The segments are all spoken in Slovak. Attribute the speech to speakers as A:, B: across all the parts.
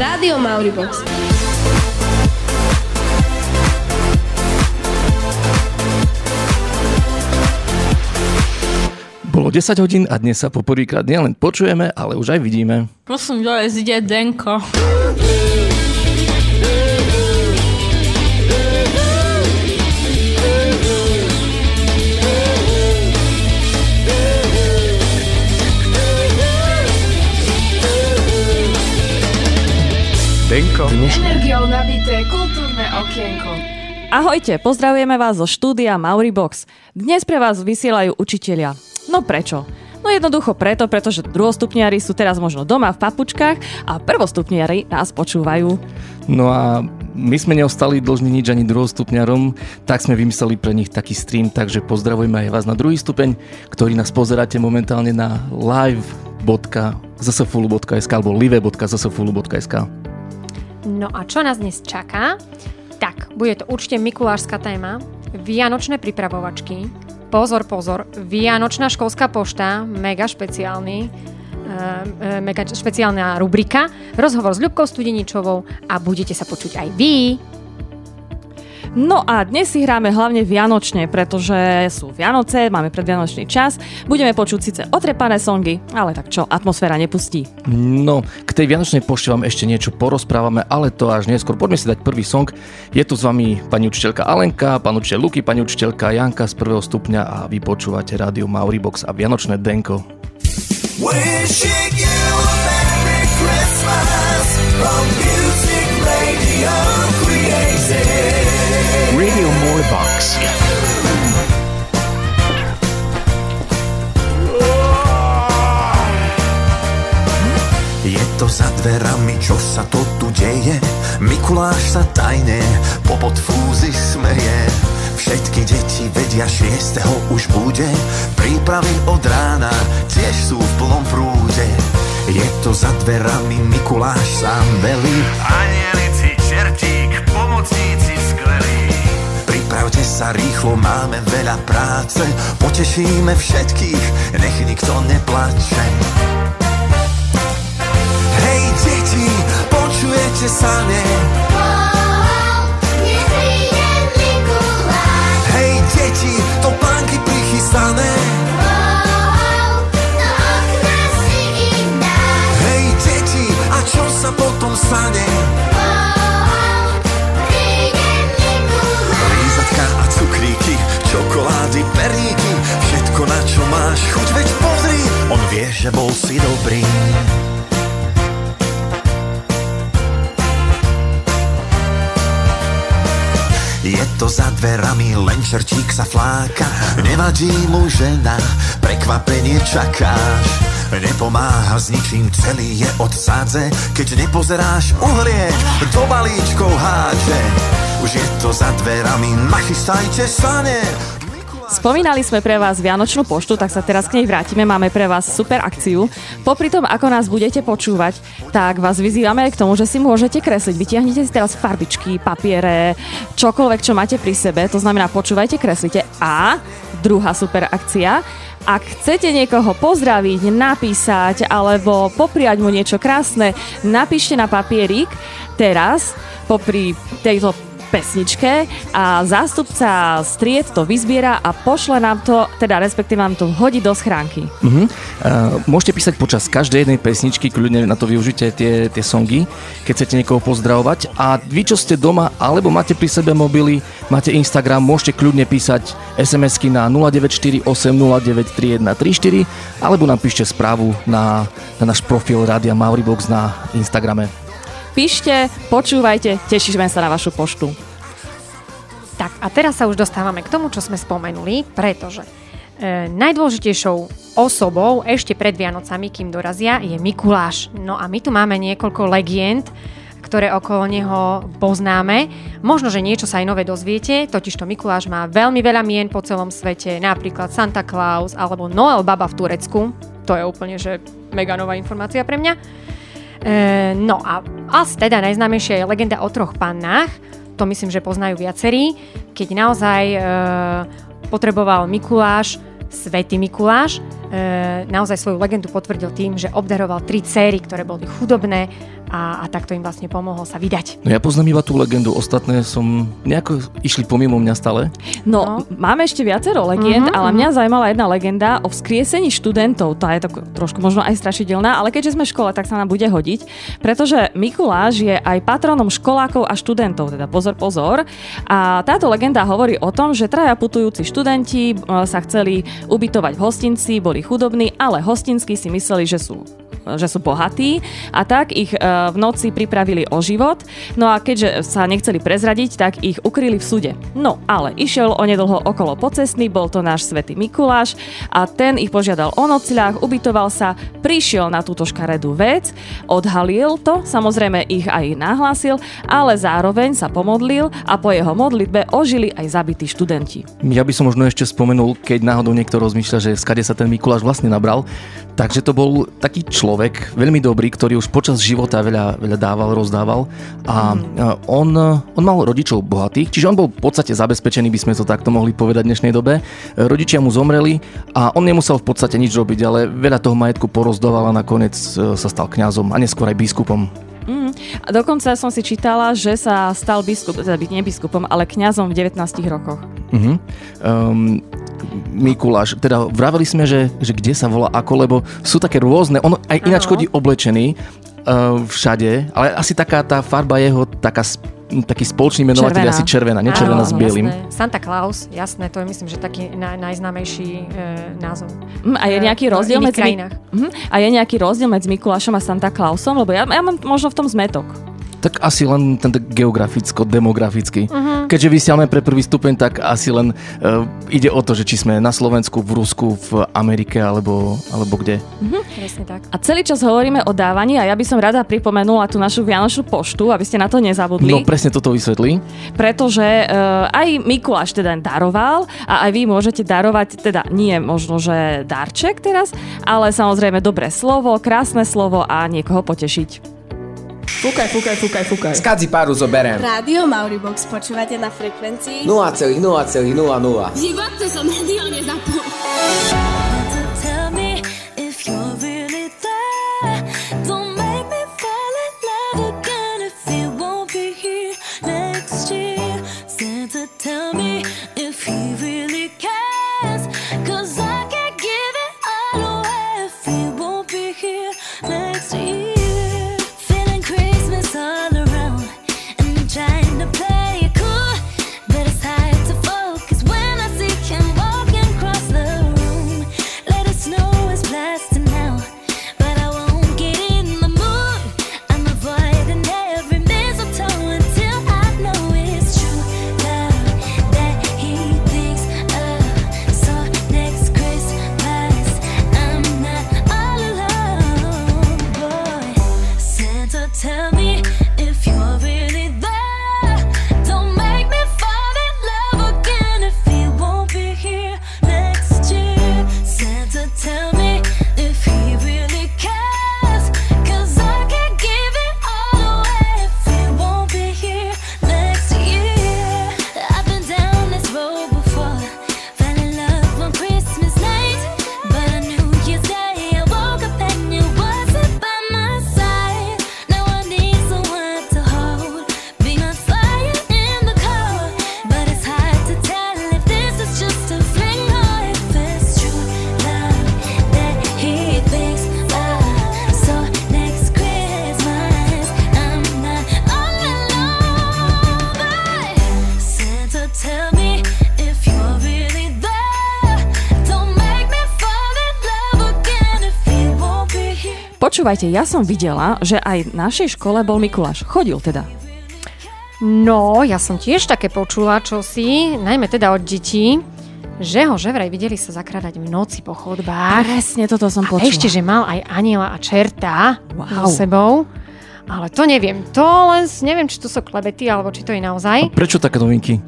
A: Rádio Mauribox.
B: Bolo 10 hodín a dnes sa poprvýkrát nielen počujeme, ale už aj vidíme.
C: Prosím, dole zide Denko.
B: Denko.
A: Energiou nabité kultúrne okienko.
D: Ahojte, pozdravujeme vás zo štúdia Mauribox. Dnes pre vás vysielajú učitelia. No prečo? No jednoducho preto, pretože druhostupniari sú teraz možno doma v papučkách a prvostupniari nás počúvajú.
B: No a my sme neostali dlžní nič ani druhostupňarom, tak sme vymysleli pre nich taký stream, takže pozdravujeme aj vás na druhý stupeň, ktorý nás pozeráte momentálne na live.zsfulu.sk alebo live.zsfulu.sk
E: No a čo nás dnes čaká? Tak, bude to určite mikulášska téma, vianočné pripravovačky, pozor, pozor, vianočná školská pošta, mega špeciálny, e, mega špeciálna rubrika, rozhovor s Ľubkou Studeničovou a budete sa počuť aj vy.
D: No a dnes si hráme hlavne Vianočne, pretože sú Vianoce, máme predvianočný čas, budeme počuť síce otrepané songy, ale tak čo, atmosféra nepustí.
B: No, k tej Vianočnej pošte vám ešte niečo porozprávame, ale to až neskôr. Poďme si dať prvý song. Je tu s vami pani učiteľka Alenka, pán učiteľ Luky, pani učiteľka Janka z prvého stupňa a vy počúvate rádio Mauribox a Vianočné Denko.
F: Wishing you dverami, čo sa to tu deje? Mikuláš sa tajne po podfúzi smeje. Všetky deti vedia, 6. už bude. Prípravy od rána tiež sú v plnom prúde. Je to za dverami, Mikuláš sám velí. Anielici, čertík, pomocníci skvelí. Pripravte sa rýchlo, máme veľa práce. Potešíme všetkých, nech nikto neplače. Počujete sa ne? Hej, deti, to pánky prichystané. Hej, deti, a čo sa potom stane? Všetko na čo máš chuť, veď pozri, on vie, že bol si dobrý. Je to za dverami, len čertík sa fláka. Nevadí mu žena, prekvapenie čakáš. Nepomáha s ničím, celý je od sádze. Keď nepozeráš uhlie, do balíčkov hádže Už je to za dverami, nachystajte sa ne
D: Spomínali sme pre vás Vianočnú poštu, tak sa teraz k nej vrátime. Máme pre vás super akciu. Popri tom, ako nás budete počúvať, tak vás vyzývame k tomu, že si môžete kresliť. Vytiahnite si teraz farbičky, papiere, čokoľvek, čo máte pri sebe. To znamená, počúvajte, kreslite. A druhá super akcia, ak chcete niekoho pozdraviť, napísať alebo popriať mu niečo krásne, napíšte na papierik teraz popri tejto pesničke a zástupca stried to vyzbiera a pošle nám to, teda respektíve nám to hodí do schránky.
B: Uh-huh. Uh, môžete písať počas každej jednej pesničky, kľudne na to využite tie, tie songy, keď chcete niekoho pozdravovať. A vy, čo ste doma, alebo máte pri sebe mobily, máte Instagram, môžete kľudne písať SMS-ky na 0948093134 alebo nám píšte správu na, na náš profil Rádia Mauribox na Instagrame.
D: Píšte, počúvajte, tešíme sa na vašu poštu.
E: Tak a teraz sa už dostávame k tomu, čo sme spomenuli, pretože e, najdôležitejšou osobou ešte pred Vianocami, kým dorazia, je Mikuláš. No a my tu máme niekoľko legend, ktoré okolo neho poznáme. Možno, že niečo sa aj nové dozviete, totižto Mikuláš má veľmi veľa mien po celom svete, napríklad Santa Claus alebo Noel Baba v Turecku. To je úplne, že mega nová informácia pre mňa. E, no a asi teda najznámejšia je legenda o troch pannách, to myslím, že poznajú viacerí, keď naozaj e, potreboval Mikuláš, svätý Mikuláš, e, naozaj svoju legendu potvrdil tým, že obdaroval tri céry, ktoré boli chudobné a, a takto im vlastne pomohol sa vydať.
B: No ja poznám iba tú legendu, ostatné som nejako išli pomimo mňa stále.
D: No, máme ešte viacero legend,
E: Mhm,
D: ale mňa zaujímala jedna legenda o vzkriesení študentov. Tá je tak trošku možno aj strašidelná, ale keďže sme v škole, tak sa nám bude hodiť, pretože Mikuláš je aj patronom školákov a študentov, teda pozor, pozor. A táto legenda hovorí o tom, že traja putujúci študenti e, sa chceli ubytovať v hostinci, boli chudobní, ale hostinskí si mysleli, že sú že sú bohatí a tak ich e, v noci pripravili o život. No a keďže sa nechceli prezradiť, tak ich ukryli v súde. No ale išiel onedlho okolo pocestný, bol to náš svätý Mikuláš a ten ich požiadal o nocľah, ubytoval sa, prišiel na túto škaredú vec, odhalil to, samozrejme ich aj nahlásil, ale zároveň sa pomodlil a po jeho modlitbe ožili aj zabití študenti.
B: Ja by som možno ešte spomenul, keď náhodou niekto rozmýšľa, že skade sa ten Mikuláš vlastne nabral, takže to bol taký človek, veľmi dobrý, ktorý už počas života veľa, veľa dával, rozdával a mm. on, on mal rodičov bohatých, čiže on bol v podstate zabezpečený, by sme to takto mohli povedať v dnešnej dobe. Rodičia mu zomreli a on nemusel v podstate nič robiť, ale veľa toho majetku porozdoval a nakoniec e, sa stal kňazom a neskôr aj biskupom.
D: Mm. A dokonca som si čítala, že sa stal biskup, teda byť nebiskupom, ale kňazom v 19 rokoch.
B: Uh-huh. Um, Mikuláš, teda vraveli sme, že, že kde sa volá ako, lebo sú také rôzne, on aj ináč chodí oblečený uh, všade, ale asi taká tá farba jeho, taká, sp- taký spoločný menovateľ
D: Červená.
B: asi červená, nie červená s
E: Áno,
B: bielým.
E: Jasné. Santa Claus, jasné, to je myslím, že taký na, najznámejší e, názov.
D: Mm, a je
E: E,
D: nejaký rozdiel medzi... Mhm. A je nejaký rozdiel medzi Mikulášom a Santa Clausom? Lebo ja, ja mám možno v tom zmetok.
B: Tak asi len ten geograficko-demografický.
E: Mhm.
B: Keďže vysielame pre prvý stupeň, tak asi len uh, ide o to, že či sme na Slovensku, v Rusku, v Amerike alebo, alebo kde.
E: Presne tak.
D: A celý čas hovoríme o dávaní a ja by som rada pripomenula tú našu Vianočnú poštu, aby ste na to nezabudli.
B: No presne toto vysvetlí.
D: pretože uh, aj Mikuláš teda daroval a aj vy môžete darovať, teda nie možno, že darček teraz, ale samozrejme dobré slovo, krásne slovo a niekoho potešiť.
A: Fúkaj, fúkaj, fúkaj, fúkaj.
G: Skadzi páru zoberiem.
H: Rádio Mauribox počúvate na frekvencii
G: 0,0,00.
H: V živote som rádio nezapol.
D: Počúvajte, ja som videla, že aj v našej škole bol Mikuláš. Chodil teda.
E: No, ja som tiež také počula, čo si, najmä teda od detí, že ho že vraj videli sa zakrádať v noci po chodbách.
D: Presne toto som
E: A
D: počula.
E: ešte, že mal aj aniela a čerta
D: Wow.
E: so sebou. Ale to neviem. To len neviem, či to sú klebety, alebo či to je naozaj.
B: Prečo také novinky?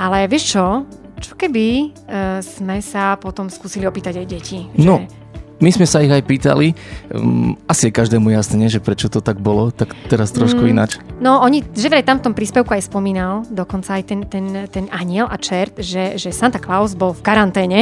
E: Ale vieš čo? Čo keby uh, sme sa potom skúsili opýtať aj deti?
B: No,
E: Že,
B: my sme sa ich aj pýtali. Um, asi je každému jasné, že prečo to tak bolo, tak teraz trošku
E: Mm.
B: ináč.
E: no oni, že vraj tam v tom príspevku aj spomínal, dokonca aj ten, ten, ten aniel a čert, že, že Santa Claus bol v karanténe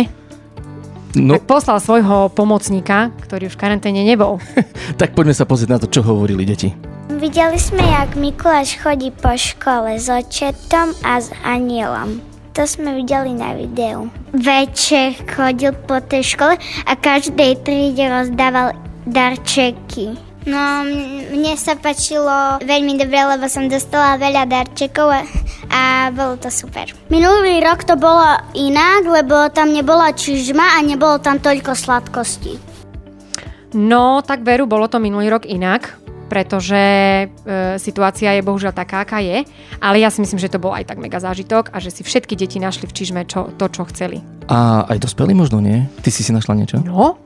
B: No,
E: Tak poslal svojho pomocníka, ktorý už v karanténe nebol.
B: tak poďme sa pozrieť na to, čo hovorili deti.
I: Videli sme, jak Mikuláš chodí po škole s očetom a s anielom. To sme videli na videu. Večer chodil po tej škole a každej triede rozdával darčeky. No, mne sa páčilo veľmi dobre, lebo som dostala veľa darčekov a, a bolo to super. Minulý rok to bolo inak, lebo tam nebola čižma a nebolo tam toľko sladkostí.
E: No, tak veru, bolo to minulý rok inak, pretože e, situácia je bohužiaľ taká, aká je, ale ja si myslím, že to bol aj tak mega zážitok a že si všetky deti našli v čižme čo, to, čo chceli.
B: A aj dospelí možno, nie? Ty si si našla niečo?
E: No,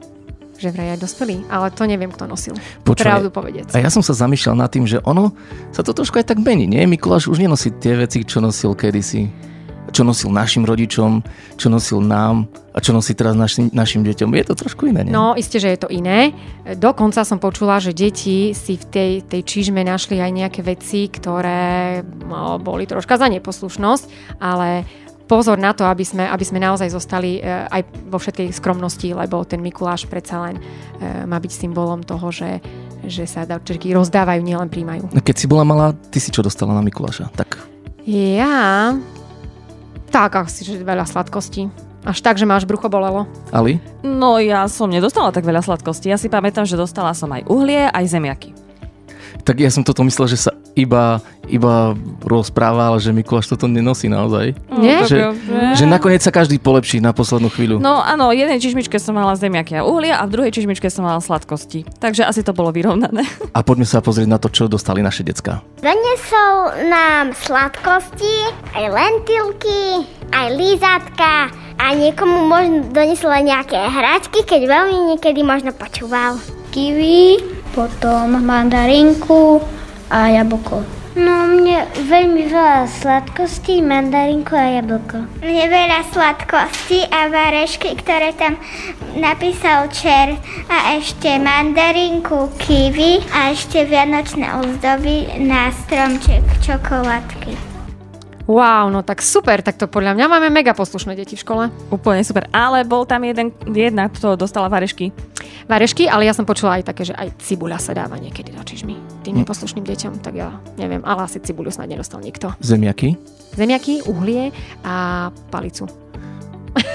E: že vraj aj dospelí, ale to neviem, kto nosil.
B: Počúvaj,
E: Pravdu povedec.
B: A ja som sa zamýšľal nad tým, že ono sa to trošku aj tak mení, nie? Mikuláš už nenosí tie veci, čo nosil kedysi. Čo nosil našim rodičom, čo nosil nám a čo nosí teraz našim, našim deťom. Je to trošku iné, nie?
E: No, isté, že je to iné. Dokonca som počula, že deti si v tej, tej čižme našli aj nejaké veci, ktoré no, boli troška za neposlušnosť, ale pozor na to, aby sme, aby sme naozaj zostali e, aj vo všetkej skromnosti, lebo ten Mikuláš predsa len e, má byť symbolom toho, že, že sa darčeky rozdávajú, nielen príjmajú.
B: Keď si bola malá, ty si čo dostala na Mikuláša? Tak
E: Ja... Tak, asi, že veľa sladkostí. Až tak, že máš brucho bolelo.
B: Ali?
D: No ja som nedostala tak veľa sladkosti. Ja si pamätám, že dostala som aj uhlie, aj zemiaky.
B: Tak ja som toto myslel, že sa iba, iba rozprával, že Mikuláš toto nenosí naozaj.
E: Nie?
B: Že, že nakoniec sa každý polepší na poslednú chvíľu.
D: No áno, v jednej čižmičke som mala zemiaky a uhlie a v druhej čižmičke som mala sladkosti. Takže asi to bolo vyrovnané.
B: A poďme sa pozrieť na to, čo dostali naše decka.
I: Donesol nám sladkosti, aj lentilky, aj lízatka a niekomu možno donesol aj nejaké hračky, keď veľmi niekedy možno počúval. Kiwi, potom mandarinku a jablko. No mne veľmi veľa sladkostí, mandarinku a jablko. Mne veľa sladkostí a varešky, ktoré tam napísal čer a ešte mandarinku, kiwi a ešte vianočné ozdoby na stromček čokoládky.
E: Wow, no tak super, tak to podľa mňa máme mega poslušné deti v škole.
D: Úplne super. Ale bol tam jeden, jedna, kto dostala varešky.
E: Varešky, ale ja som počula aj také, že aj cibuľa sa dáva niekedy do čižmy tým neposlušným deťom, tak ja neviem, ale asi cibuľu snad nedostal nikto.
B: Zemiaky?
E: Zemiaky, uhlie a palicu.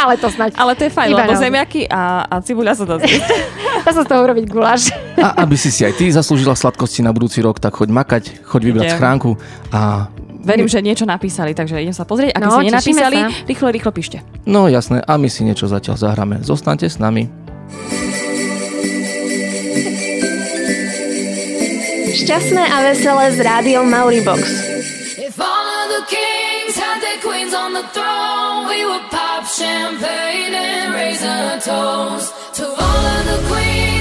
E: ale to snať.
D: Ale to je fajn,
E: Iba
D: lebo
E: naozaj.
D: zemiaky a, a cibuľa sa dá.
E: Dá sa z toho urobiť guláš.
B: A aby si si aj ty zaslúžila sladkosti na budúci rok, tak choď makať, choď vybrať
D: Idem.
B: schránku a
D: Verím, že niečo napísali, takže idem sa pozrieť. Ak
E: No,
D: si nenapísali,
E: sa.
D: rýchlo, rýchlo píšte.
B: no jasné, a my si niečo zatiaľ zahráme. Zostaňte s nami.
H: Šťastné a veselé s rádiom Mauribox.
J: If all of the kings had their queens on the throne, we would pop champagne and raise a toast to all of the queens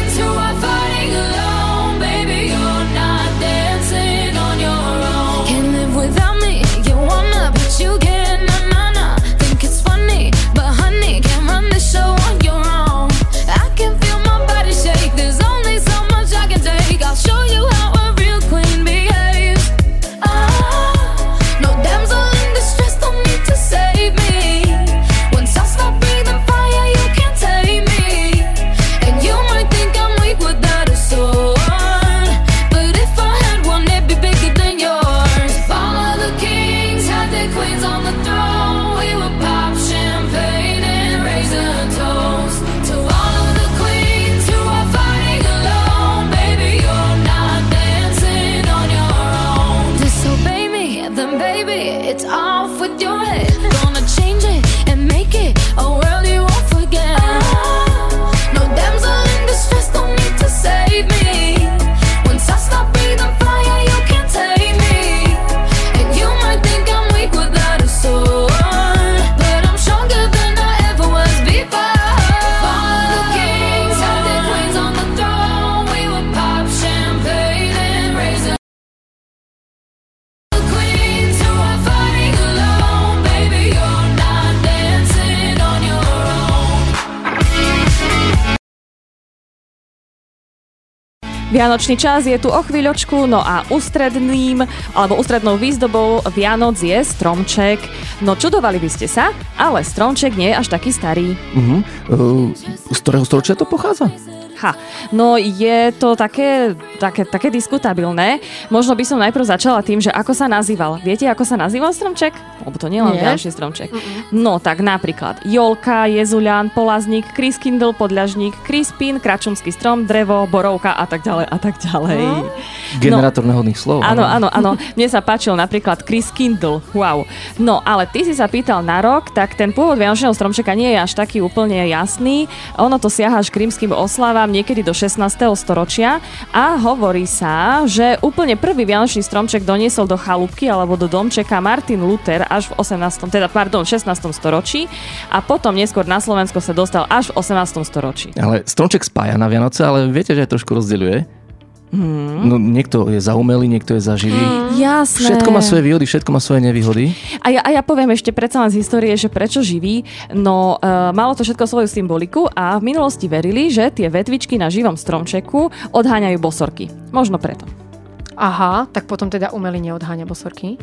D: Vianočný čas je tu o chvíľočku, no a ústredným, alebo ústrednou výzdobou Vianoc je stromček. No čudovali by ste sa, ale stromček nie je až taký starý.
B: Uh-huh. Uh, z ktorého storočia to pochádza?
D: Ha, no je to také, také, také diskutabilné. Možno by som najprv začala tým, že ako sa nazýval. Viete, ako sa nazýval stromček? Lebo to nie je len ďalší stromček. No tak napríklad Jolka, Jezuľan, Polazník, Chriskindl, Podľažník, Crispin, Kračumský strom, Drevo, Borovka a tak ďalej a tak ďalej.
B: Generátor nehodných slov.
D: Áno, áno, áno. Mne sa páčil napríklad Chris Kindle. Wow. No, ale ty si sa pýtal na rok, tak ten pôvod Vianočného stromčeka nie je až taký úplne jasný. Ono to siaha až k rímskym oslavám niekedy do 16. storočia a hovorí sa, že úplne prvý Vianočný stromček doniesol do chalúbky alebo do domčeka Martin Luther až v 18. teda pardon, 16. storočí a potom neskôr na Slovensko sa dostal až v 18. storočí.
B: Ale stromček spája na Vianoce, ale viete, že aj trošku rozdeľuje.
D: Hmm.
B: No, niekto je za umelý, niekto je za živý.
D: Jasné.
B: Všetko má svoje výhody, všetko má svoje nevýhody.
D: A ja, a ja poviem ešte predsa len z histórie, že prečo živí. No, uh, malo to všetko svoju symboliku a v minulosti verili, že tie vetvičky na živom stromčeku odháňajú bosorky. Možno preto.
E: Aha, tak potom teda umelý neodháňa bosorky.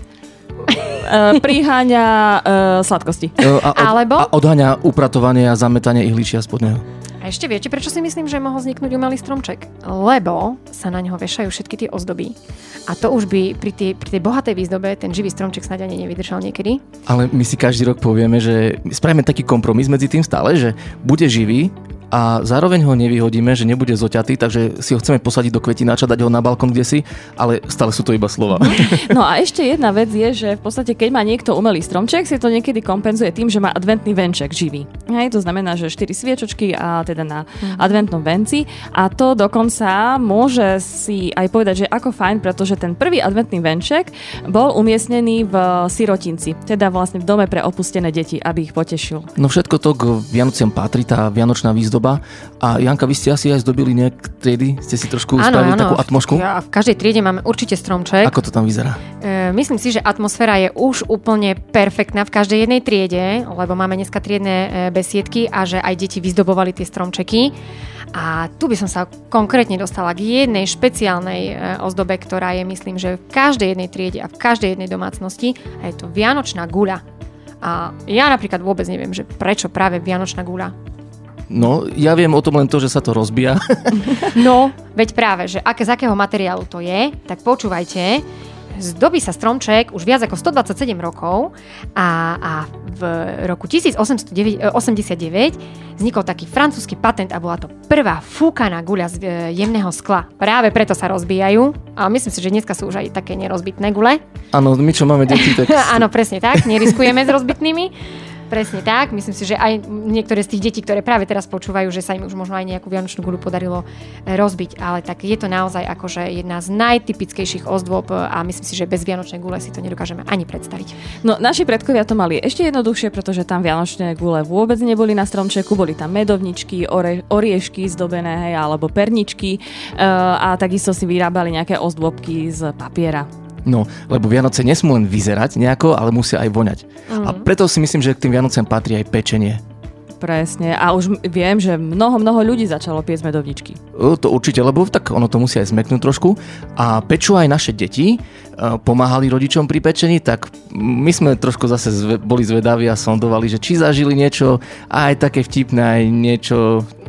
D: Uh, priháňa uh, sladkosti.
B: E, A, od,
E: Alebo?
B: a odháňa upratovanie a zametanie ihličia spodného.
E: Ešte viete, prečo si myslím, že mohol vzniknúť umelý stromček? Lebo sa na neho vešajú všetky tie ozdoby. A to už by pri tej, pri tej bohatej výzdobe ten živý stromček snáď ani nevydržal niekedy.
B: Ale my si každý rok povieme, že spravíme taký kompromis medzi tým stále, že bude živý a zároveň ho nevyhodíme, že nebude zoťatý, takže si ho chceme posadiť do kvetináča, dať ho na balkón kde si, ale stále sú to iba slova.
D: No a ešte jedna vec je, že v podstate keď má niekto umelý stromček, si to niekedy kompenzuje tým, že má adventný venček živý. Hej, to znamená, že 4 sviečočky a teda na adventnom venci a to dokonca môže si aj povedať, že ako fajn, pretože ten prvý adventný venček bol umiestnený v sirotinci, teda vlastne v dome pre opustené deti, aby ich potešil.
B: No všetko to k Vianociam patrí, tá vianočná výzdoba. A Janka, vy ste asi aj zdobili nejak triedy? Ste si trošku spravili takú atmosféru?
E: Ja, v každej triede máme určite stromček.
B: Ako to tam vyzerá?
E: E, myslím si, že atmosféra je už úplne perfektná v každej jednej triede, lebo máme dneska triedne e, besiedky a že aj deti vyzdobovali tie stromčeky. A tu by som sa konkrétne dostala k jednej špeciálnej e, ozdobe, ktorá je, myslím, že v každej jednej triede a v každej jednej domácnosti a je to Vianočná guľa. A ja napríklad vôbec neviem, že prečo práve Vianočná guľa.
B: No, ja viem o tom len to, že sa to rozbíja.
E: No, veď práve, že aké, z akého materiálu to je, tak počúvajte, zdobí sa stromček už viac ako 127 rokov a, a v roku 1889 vznikol taký francúzsky patent a bola to prvá fúkaná guľa z e, jemného skla. Práve preto sa rozbijajú a myslím si, že dneska sú už aj také nerozbitné gule.
B: Áno, my čo máme deti, tak...
E: Áno, presne tak, neriskujeme s rozbitnými. Presne tak, myslím si, že aj niektoré z tých detí, ktoré práve teraz počúvajú, že sa im už možno aj nejakú vianočnú guľu podarilo e, rozbiť, ale tak je to naozaj akože jedna z najtypickejších ozdôb a myslím si, že bez vianočnej gule si to nedokážeme ani predstaviť.
D: No, naši predkovia to mali ešte jednoduchšie, pretože tam vianočné gule vôbec neboli na stromčeku, boli tam medovničky, ore, oriešky zdobené, hej, alebo perničky uh, a takisto si vyrábali nejaké ozdôbky z papiera.
B: No, lebo Vianoce nesmú len vyzerať nejako, ale musia aj voňať. A preto si myslím, že k tým Vianocem patrí aj pečenie.
D: Presne. A už viem, že mnoho, mnoho ľudí začalo piesť medovničky.
B: To určite, lebo tak ono to musí aj zmeknúť trošku. A pečú aj naše deti, e, pomáhali rodičom pri pečení, tak my sme trošku zase zve, boli zvedaví a sondovali, že či zažili niečo aj také vtipné, aj niečo,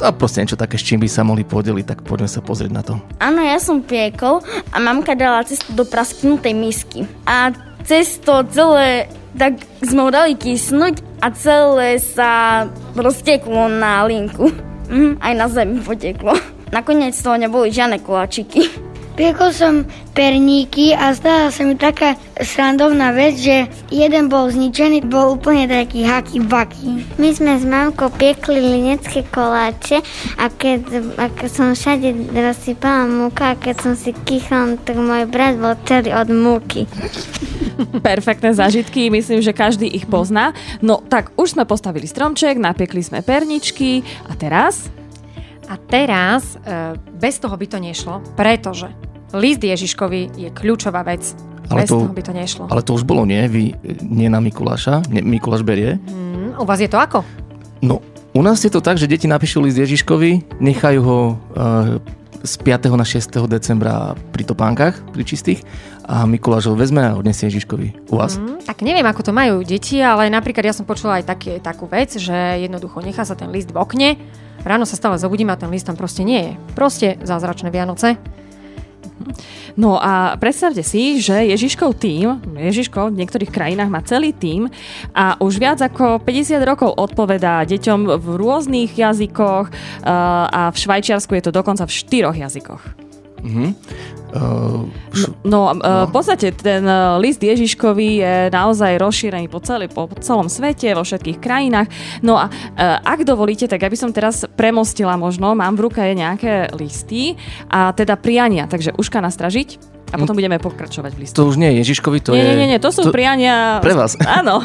B: a proste niečo také, s čím by sa mohli podeliť, tak poďme sa pozrieť na to.
K: Áno, ja som piekol a mamka dala cesto do prasknutej misky. A cesto celé, tak sme ho dali kysnúť a celé sa rozteklo na linku. Mhm, aj na zemi poteklo. Nakoniec toho neboli žiadne koláčiky.
L: Piekol som perníky a stala sa mi taká srandovná vec, že jeden bol zničený, bol úplne taký haky baky.
I: My sme s mamkou piekli linecké koláče a keď, a keď som všade rozsypala múka a keď som si kýchla, tak môj brat bol celý od múky.
D: Perfektné zážitky, myslím, že každý ich pozná. No tak už sme postavili stromček, napiekli sme perničky a teraz?
E: A teraz e, bez toho by to nešlo, pretože list Ježiškovi je kľúčová vec.
B: Ale
E: bez
B: to-
E: toho by to nešlo.
B: Ale to už bolo, nie? Vy, e, nie na Mikuláša? Nie, Mikuláš berie?
E: Mm, u vás je to ako?
B: No, u nás je to tak, že deti napíšu list Ježiškovi, nechajú ho uh, z 5. na 6. decembra pri Topánkach, pri čistých a Mikuláš ho vezme a odnesie Ježiškovi u vás.
E: Mm, tak neviem, ako to majú deti, ale napríklad ja som počula aj také, takú vec, že jednoducho nechá sa ten list v okne, ráno sa stále zobudím a ten list tam proste nie je. Proste zázračné Vianoce.
D: No a predstavte si, že Ježiškov tým, Ježiško v niektorých krajinách má celý tým a už viac ako 50 rokov odpovedá deťom v rôznych jazykoch uh, a v Švajčiarsku je to dokonca v štyroch jazykoch.
B: Mhm. Uh,
D: No, no. v podstate ten e, list Ježiškovi je naozaj rozšírený po, celý, po celom svete, vo všetkých krajinách. No a e, ak dovolíte, tak aby som teraz premostila možno, mám v ruke nejaké listy a teda priania, takže uška nastražiť a potom budeme pokračovať v listu.
B: To už nie je Ježiškovi, to
D: nie,
B: je...
D: Nie, nie, nie, to sú to... priania...
B: Pre vás.
D: Áno.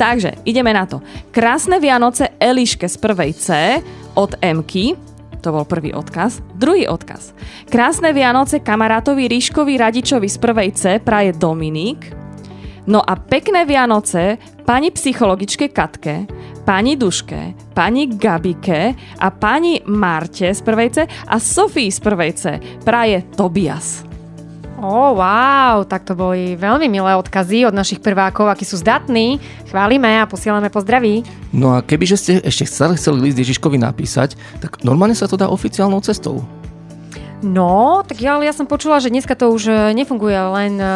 D: Takže, ideme na to. Krásne Vianoce Eliške z prvej C od Emky. To bol prvý odkaz. Druhý odkaz. Krásne Vianoce kamarátovi Ríškovi Radičovi z prvej C praje Dominik. No a pekné Vianoce pani psychologičke Katke, pani Duške, pani Gabike a pani Marte z prvej C a Sofii z prvej C praje Tobias.
E: Ó, oh, wow, tak to boli veľmi milé odkazy od našich prvákov, akí sú zdatní. Chválime a posielame pozdraví.
B: No a kebyže ste ešte chceli, chceli list Ježiškovi napísať, tak normálne sa to dá oficiálnou cestou.
E: No, tak ja, ja som počula, že dneska to už e, nefunguje len, e,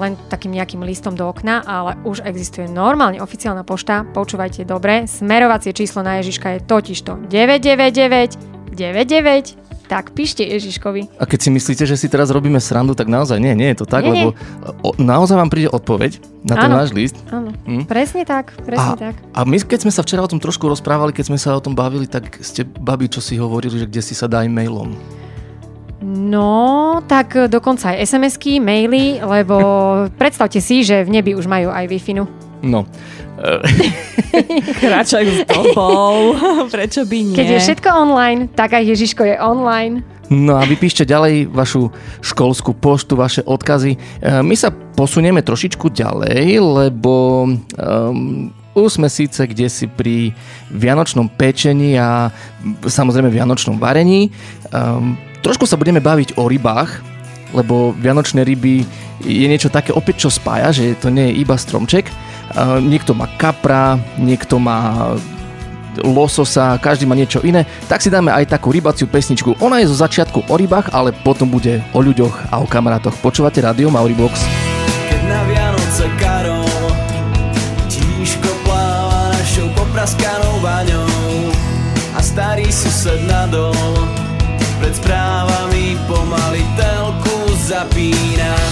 E: len takým nejakým listom do okna, ale už existuje normálne oficiálna pošta. Počúvajte dobre, smerovacie číslo na Ježiška je totižto 999 99 tak píšte Ježiškovi.
B: A keď si myslíte, že si teraz robíme srandu, tak naozaj nie, nie je to tak, nie, lebo o, naozaj vám príde odpoveď na ten váš list.
E: Áno, hm? presne tak, presne
B: a,
E: tak.
B: A my, keď sme sa včera o tom trošku rozprávali, keď sme sa o tom bavili, tak ste, babi, čo si hovorili, že kde si sa dá mailom.
E: No, tak dokonca aj SMS-ky, maily, lebo predstavte si, že v nebi už majú aj Wi-Fi.
B: No.
D: Kráčajú s dobou. Prečo by nie?
E: Keď je všetko online, tak aj Ježiško je online.
B: No a vypíšte ďalej vašu školskú poštu, vaše odkazy. E, my sa posunieme trošičku ďalej, lebo um, už sme síce kde si pri vianočnom pečení a samozrejme vianočnom varení. Um, trošku sa budeme baviť o rybách, lebo vianočné ryby je niečo také opäť, čo spája, že to nie je iba stromček. Uh, niekto má kapra, niekto má lososa, každý má niečo iné, tak si dáme aj takú rybaciu pesničku. Ona je zo začiatku o rybách, ale potom bude o ľuďoch a o kamarátoch. Počúvate rádio Mauribox.
M: Keď na Vianoce Karol tížko pláva našou popraskanou baňou a starý sused nadol pred správami pomaly telku zapína.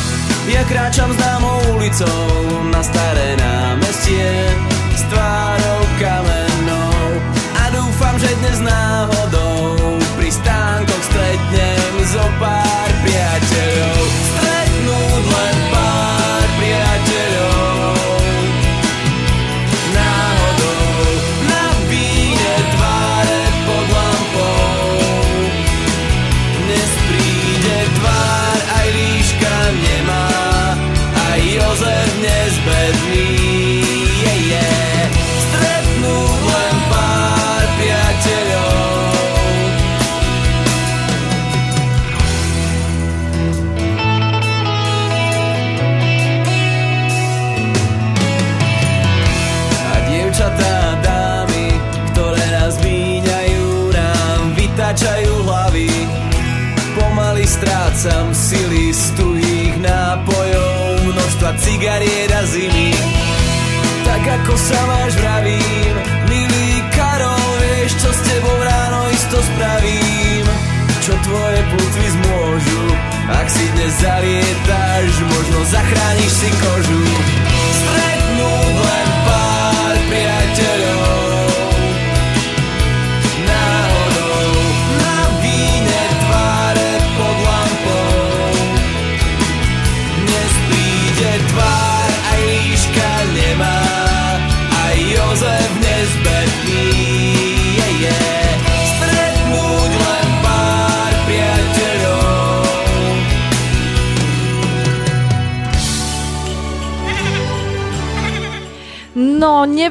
M: Ja kráčam známou ulicou na staré námestie s tvárou kamennou a dúfam, že dnes náhodou sa máš vravím, milý Karol, vieš čo s tebou ráno isto spravím. Čo tvoje plutvy zmôžu, ak si dnes zalietáš, možno zachrániš si kožu. Stretnúť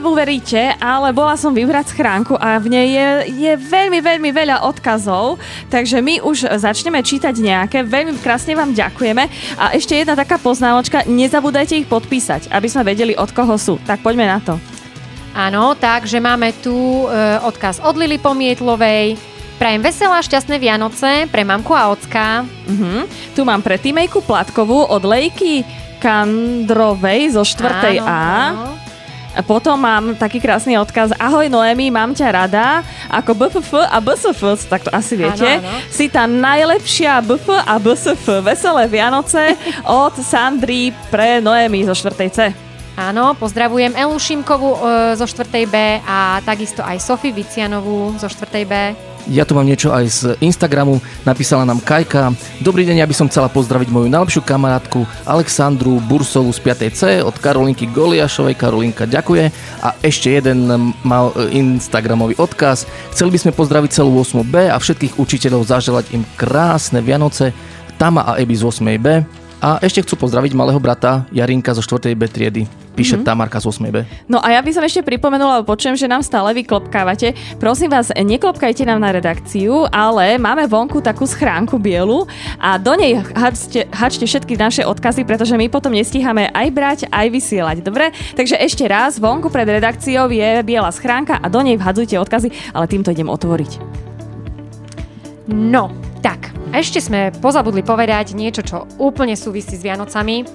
D: neuveríte, ale bola som vybrať schránku a v nej je, je veľmi, veľmi veľa odkazov, takže my už začneme čítať nejaké. Veľmi krásne vám ďakujeme. A ešte jedna taká poznámočka, nezabúdajte ich podpísať, aby sme vedeli, od koho sú. Tak poďme na to.
E: Áno, takže máme tu e, odkaz od Lily Pomietlovej. Prajem veselé a šťastné Vianoce pre mamku a ocka.
D: Uh-huh. Tu mám pre Týmejku Platkovú od Lejky Kandrovej zo 4.
E: Áno,
D: A.
E: áno.
D: Potom mám taký krásny odkaz Ahoj Noemi, mám ťa rada Ako BFF a BSF, tak to asi viete
E: Áno, áno.
D: Si tá najlepšia BF a BSF Veselé Vianoce od Sandry pre Noemi zo 4. C
E: Áno, pozdravujem Elu Šimkovú e, zo 4. B a takisto aj Sofie Vicianovú zo 4. B.
B: Ja tu mám niečo aj z Instagramu, napísala nám Kajka. Dobrý deň, ja by som chcela pozdraviť moju najlepšiu kamarátku Alexandru Bursovú z 5. C od Karolinky Goliašovej. Karolinka ďakuje. A ešte jeden mal e, Instagramový odkaz. Chceli by sme pozdraviť celú 8. B a všetkých učiteľov zaželať im krásne Vianoce. Tama a Ebi z 8. A ešte chcú pozdraviť malého brata Jarinka zo 4. B triedy. Píše
D: Mhm.
B: mm-hmm. Tamarka z 8. B.
D: No a ja by som ešte pripomenula, lebo počujem, že nám stále vy klopkávate. Prosím vás, neklopkajte nám na redakciu, ale máme vonku takú schránku bielu a do nej hačte, hačte všetky naše odkazy, pretože my potom nestíhame aj brať, aj vysielať. Dobre? Takže ešte raz, vonku pred redakciou je biela schránka a do nej vhadzujte odkazy, ale týmto idem otvoriť.
E: No, tak, a ešte sme pozabudli povedať niečo, čo úplne súvisí s Vianocami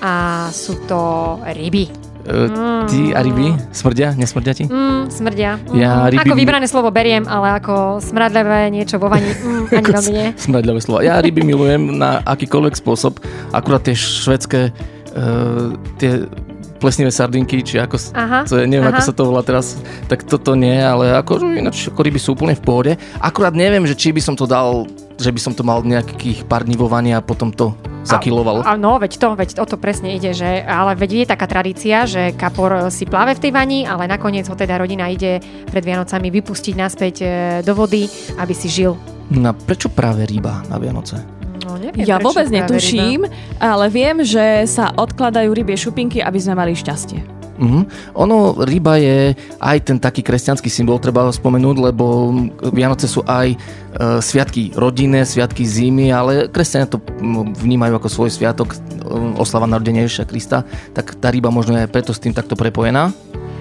E: a sú to ryby.
B: E, ty a ryby smrdia? Nesmrdia ti?
E: Mm, smrdia. Mm.
B: Ja ryby-
E: Ako vybrané slovo beriem, ale ako smradľavé niečo vo vani, mm, ani veľmi nie.
B: Smradľavé slova. Ja ryby milujem na akýkoľvek spôsob. Akurát tie švedské uh, tie plesnivé sardinky, či ako,
E: Aha,
B: to je, neviem,
E: aha.
B: ako sa to volá teraz, tak toto nie, ale ako, ináč ako ryby sú úplne v pohode. Akurát neviem, že či by som to dal, že by som to mal nejakých pár dní vo vani a potom to zakilovalo.
E: A, no, veď to, veď o to presne ide, že, ale veď je taká tradícia, že kapor si pláve v tej vani, ale nakoniec ho teda rodina ide pred Vianocami vypustiť naspäť e, do vody, aby si žil.
B: No a prečo práve ryba na Vianoce?
E: No, neviem,
D: Ja vôbec netuším,
E: ryba.
D: ale viem, že sa odkladajú rybie šupinky, aby sme mali šťastie.
B: Mhm. Ono, ryba je aj ten taký kresťanský symbol, treba ho spomenúť, lebo Vianoce sú aj e, sviatky rodinné, sviatky zimy, ale kresťania to vnímajú ako svoj sviatok, e, oslava narodenia Ježiša Krista, tak tá ryba možno je preto s tým takto prepojená.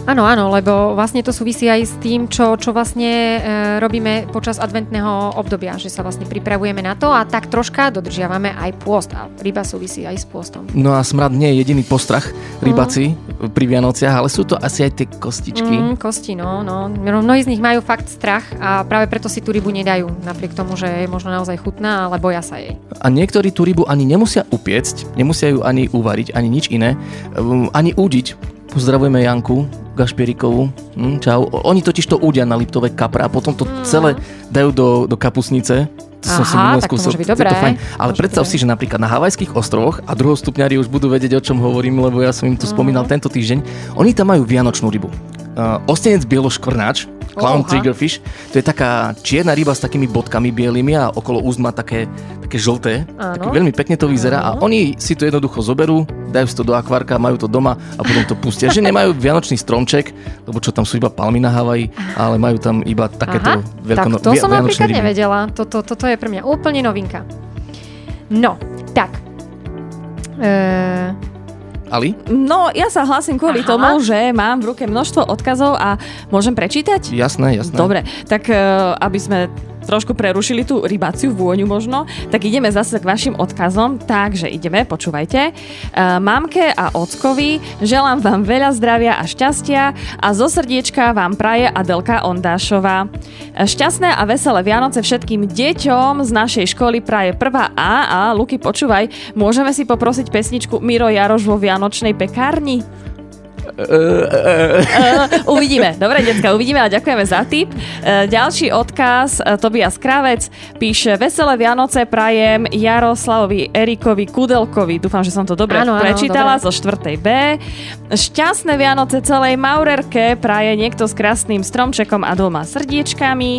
E: Áno, áno, lebo vlastne to súvisí aj s tým, čo, čo vlastne e, robíme počas adventného obdobia, že sa vlastne pripravujeme na to a tak troška dodržiavame aj pôst a ryba súvisí aj s pôstom.
B: No a smrad nie je jediný postrach rybaci pri Vianociach, ale sú to asi aj tie kostičky.
E: Mm, kosti, no, no. Mnohí z nich majú fakt strach a práve preto si tú rybu nedajú, napriek tomu, že je možno naozaj chutná, ale boja sa jej.
B: A niektorí tú rybu ani nemusia upiecť, nemusia ju ani uvariť, ani nič iné, um, ani údiť. Pozdravujeme Janku Gašpierikovú. Hm, čau. Oni totiž to údia na Liptové kapra a potom to celé dajú do, do kapusnice. To som si
E: Aha, tak to môže byť
B: to
E: dobré.
B: fajn. Ale
E: Môže
B: predstav
E: byť
B: si, že napríklad na Havajských ostrovoch a druhostupňári už budú vedieť, o čom hovorím, lebo ja som im tu spomínal tento týždeň. Oni tam majú vianočnú rybu. Uh, ostenec bieloškvrnáč, clown
E: Oha.
B: triggerfish, to je taká čierna ryba s takými bodkami bielými a okolo úst má také, také žlté.
E: Áno.
B: Tak veľmi pekne to vyzerá a oni si to jednoducho zoberú, dajú si to do akvárka, majú to doma a potom to pustia. Že nemajú vianočný stromček, lebo čo tam sú iba palmy na Havaji, ale majú tam iba takéto veľkono,
E: tak to
B: vi-
E: som napríklad
B: ryby.
E: nevedela. Toto, toto je pre mňa úplne novinka. No, tak. E,
B: Ali?
D: No, ja sa hlásim kvôli
E: Aha.
D: tomu, že mám v ruke množstvo odkazov a môžem prečítať?
B: Jasné, jasné.
D: Dobre, tak e, aby sme trošku prerušili tú rybáciu vôňu možno, tak ideme zase k vašim odkazom. Takže ideme, počúvajte. E, Mamke a ockovi želám vám veľa zdravia a šťastia a zo srdiečka vám praje Adelka Ondášová. E, Šťastné a veselé Vianoce všetkým deťom z našej školy praje prvá A a Luky, počúvaj, môžeme si poprosiť pesničku Miro Jaroš vo Vianočnej pekárni? Uh, uvidíme. Dobre, detka, uvidíme a ďakujeme za tip. Uh, ďalší odkaz, uh, Tobias Kravec píše Veselé Vianoce prajem Jaroslavovi Erikovi Kudelkovi. Dúfam, že som to dobre
E: Áno, áno,
D: prečítala
E: dobre.
D: zo 4. B. Šťastné Vianoce celej Maurerke praje niekto s krásnym stromčekom a dvoma srdiečkami.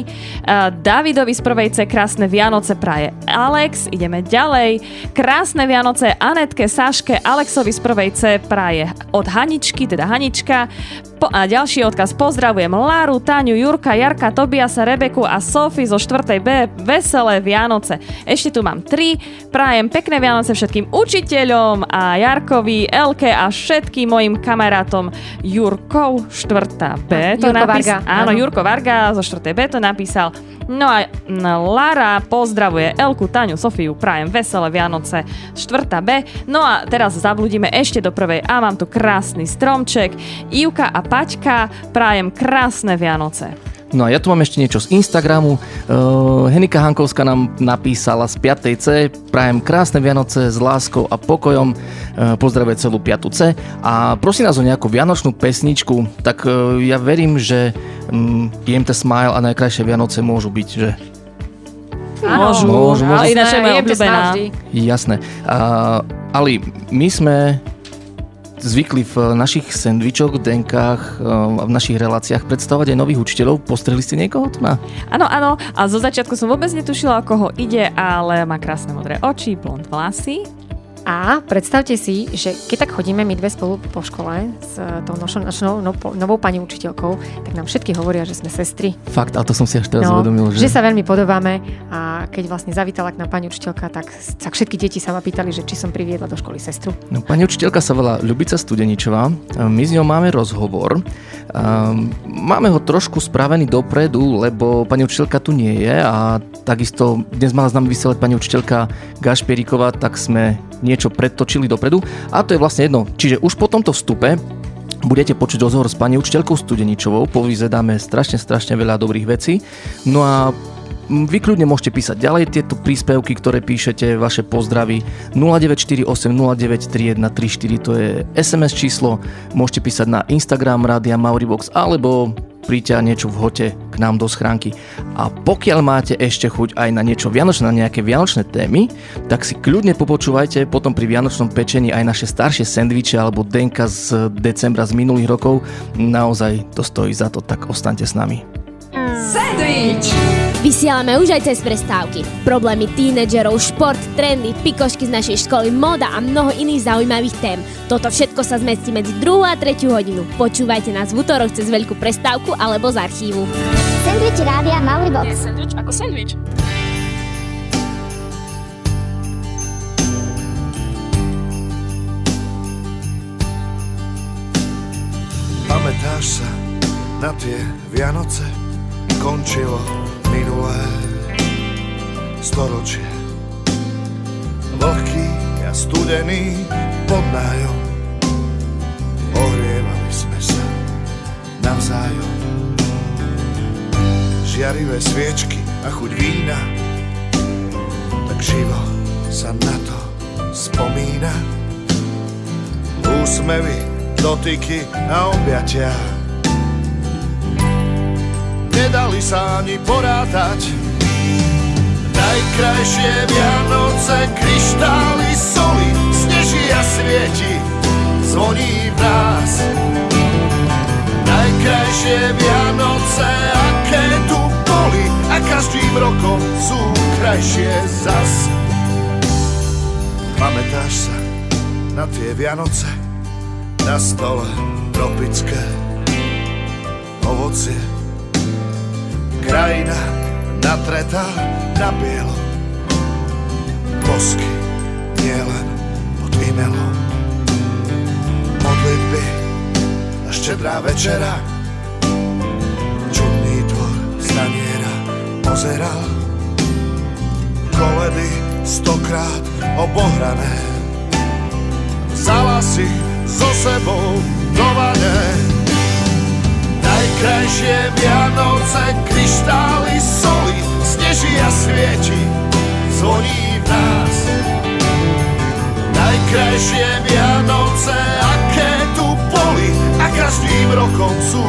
D: Uh, Davidovi z prvej C krásne Vianoce praje Alex. Ideme ďalej. Krásne Vianoce Anetke, Saške, Alexovi z prvej C praje od Haničky, teda Hanička. Po, a ďalší odkaz. Pozdravujem Láru, Táňu, Jurka, Jarka, Tobiasa, Rebeku a Sofi zo 4. B. Veselé Vianoce. Ešte tu mám tri. Prajem pekné Vianoce všetkým učiteľom a Jarkovi, Elke a všetkým mojim kamarátom Jurkov 4. B. To
E: Jurko
D: napís-
E: Varga,
D: Áno. Jurko Varga zo 4. B to napísal. No a mm, Lara pozdravuje Elku, Taňu, Sofiu, prajem veselé Vianoce 4. B. No a teraz zabludíme ešte do prvej A, mám tu krásny stromček. Ivka a Paťka, prajem krásne Vianoce.
B: No a ja tu mám ešte niečo z Instagramu. Uh, Henika Hankovská nám napísala z 5. C. Prajem krásne Vianoce s láskou a pokojom. Uh, pozdravuje celú 5. C. A prosím nás o nejakú vianočnú pesničku. Tak uh, ja verím, že um, IMT Smile a najkrajšie Vianoce môžu byť, že?
D: Môžu,
B: Môžu, môžu.
D: ale ináč je moja obľúbená.
B: Jasné. Uh, Ali, my sme zvykli v našich sendvičoch, denkách uh, a v našich reláciách predstavovať aj nových učiteľov. Postrehli ste niekoho tu na?
D: Áno, áno. A zo začiatku som vôbec netušila, o koho ide, ale má krásne modré oči, blond vlasy.
E: A predstavte si, že keď tak chodíme my dve spolu po škole s tou našou, našou no, novou pani učiteľkou, tak nám všetky hovoria, že sme sestry.
B: Fakt, ale to som si až teraz
E: No,
B: uvedomil,
E: že
B: že...
E: sa veľmi podobáme a keď vlastne zavítala k nám pani učiteľka, tak, tak všetky deti sa ma pýtali, že či som priviedla do školy sestru.
B: No, pani učiteľka sa volá Ľubica Studeničová. My s ňou máme rozhovor. Um, máme ho trošku spravený dopredu, lebo pani učiteľka tu nie je a takisto dnes mala s nami vysielať pani učiteľka Gašpieriková, tak sme niečo predtočili dopredu a to je vlastne jedno. Čiže už po tomto vstupe budete počuť rozhovor s pani učiteľkou Studeničovou, povyzedáme strašne, strašne veľa dobrých vecí. No a vy kľudne môžete písať ďalej tieto príspevky, ktoré píšete, vaše pozdravy 0948 093134, to je SMS číslo, môžete písať na Instagram Rádia Mauribox alebo príďte a niečo v hote k nám do schránky. A pokiaľ máte ešte chuť aj na niečo vianočné, na nejaké vianočné témy, tak si kľudne popočúvajte potom pri vianočnom pečení aj naše staršie sendviče alebo denka z decembra z minulých rokov. Naozaj to stojí za to, tak ostaňte s nami.
N: Sandwich! Vysielame už aj cez prestávky. Problémy tínedžerov, šport, trendy, pikošky z našej školy, moda a mnoho iných zaujímavých tém. Toto všetko sa zmestí medzi 2 a 3 hodinu. Počúvajte nás v útorok cez veľkú prestávku alebo z archívu.
I: Sandwich rádia Mauribox.
A: Je sandwich ako sandwich.
O: Pamätáš sa na tie Vianoce? Končilo minulé storočie. Vlhký a studený pod nájom. Ohrievali sme sa navzájom. Žiarivé sviečky a chuť vína. Tak živo sa na to spomína. Úsmevy, dotyky a objatia. Nedali sa ani porátať. Najkrajšie Vianoce, kryštály soli, sneží a svieti, zvoní v nás. Najkrajšie Vianoce, aké tu boli, a každým rokom sú krajšie zas. Pamätáš sa na tie Vianoce? Na stole tropické ovocie. Krajina natretá na bielo. Bosky nielen pod imelom. Modlitby a štedrá večera. Čudný tvor staniera pozeral. Koledy stokrát obohrané. Vzala si so sebou do vane. Najkrajšie Vianoce, kryštály soli, sneží a svieti, zvoní v nás. Najkrajšie Vianoce, aké tu boli, a každým rokom sú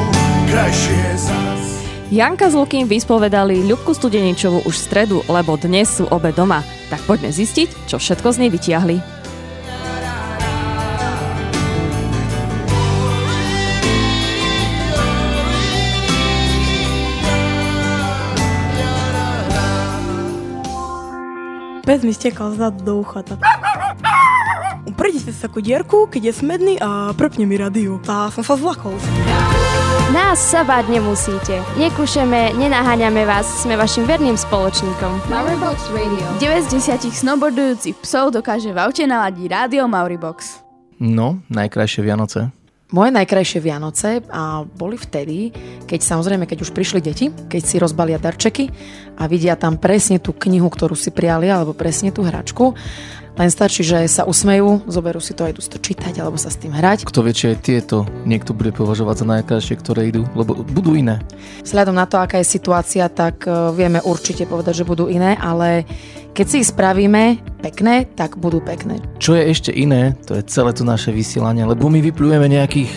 O: krajšie zás.
D: Janka s Lukým vyspovedali Ľubku Studeničovu už v stredu, lebo dnes sú obe doma. Tak poďme zistiť, čo všetko z nej vytiahli.
P: Pes mi stekal zad do ucha. Tak.
A: Prejdite sa takú dierku, keď je smedný a prepne mi rádiu. A som sa zlakol.
Q: Nás sa báť nemusíte. Nekúšeme, nenaháňame vás, sme vašim verným spoločníkom.
P: Mauribox Radio. 9 z 10 snowboardujúcich psov dokáže v aute naladiť rádio Mauribox.
B: No, najkrajšie Vianoce.
R: Moje najkrajšie Vianoce a boli vtedy, keď samozrejme, keď už prišli deti, keď si rozbalia darčeky a vidia tam presne tú knihu, ktorú si prijali, alebo presne tú hračku. Len stačí, že sa usmejú, zoberú si to a idú si to čítať alebo sa s tým hrať.
B: Kto vie, či aj tieto niekto bude považovať za najkrajšie, ktoré idú, lebo budú iné.
R: Vzhľadom na to, aká je situácia, tak e, vieme určite povedať, že budú iné, ale keď si ich spravíme pekné, tak budú pekné.
B: Čo je ešte iné, to je celé to naše vysielanie, lebo my vyplujeme nejakých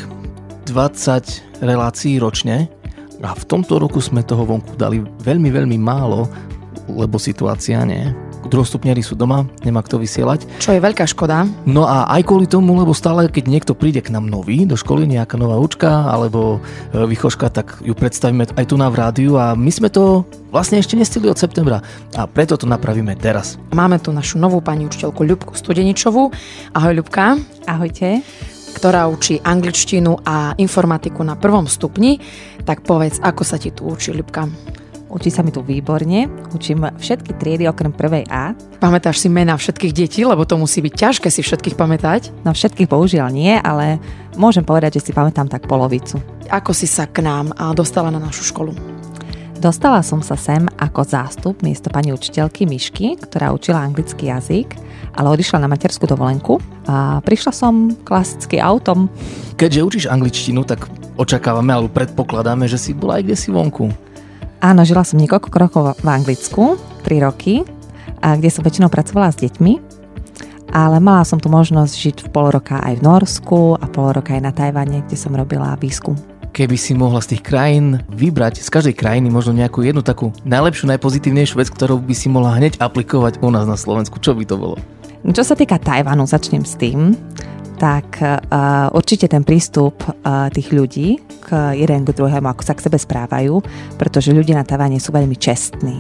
B: 20 relácií ročne a v tomto roku sme toho vonku dali veľmi, veľmi málo, lebo situácia nie. Druhostupňari sú doma, nemá kto vysielať.
R: Čo je veľká škoda.
B: No a aj kvôli tomu, lebo stále, keď niekto príde k nám nový do školy, nejaká nová učka alebo e, vychoška, tak ju predstavíme aj tu na v rádiu a my sme to vlastne ešte nestili od septembra a preto to napravíme teraz.
R: Máme tu našu novú pani učiteľku Ľubku Studeničovú. Ahoj Ľubka.
S: Ahojte
R: ktorá učí angličtinu a informatiku na prvom stupni. Tak povedz, ako sa ti tu učí, Ľubka?
S: Učí sa mi tu výborne, učím všetky triedy okrem prvej A.
R: Pamätáš si mená všetkých detí, lebo to musí byť ťažké si všetkých pamätať?
S: No všetkých bohužiaľ nie, ale môžem povedať, že si pamätám tak polovicu.
R: Ako si sa k nám a dostala na našu školu?
S: Dostala som sa sem ako zástup miesto pani učiteľky Myšky, ktorá učila anglický jazyk, ale odišla na materskú dovolenku a prišla som klasicky autom.
B: Keďže učíš angličtinu, tak očakávame alebo predpokladáme, že si bola aj kde si vonku.
S: Áno, žila som niekoľko krokov v Anglicku, 3 roky, a kde som väčšinou pracovala s deťmi, ale mala som tu možnosť žiť v pol roka aj v Norsku a pol roka aj na Tajvane, kde som robila výskum.
B: Keby si mohla z tých krajín vybrať, z každej krajiny možno nejakú jednu takú najlepšiu, najpozitívnejšiu vec, ktorú by si mohla hneď aplikovať u nás na Slovensku, čo by to bolo?
S: Čo sa týka Tajvanu, začnem s tým, tak uh, určite ten prístup uh, tých ľudí k jeden k druhému, ako sa k sebe správajú, pretože ľudia na Tajvane sú veľmi čestní.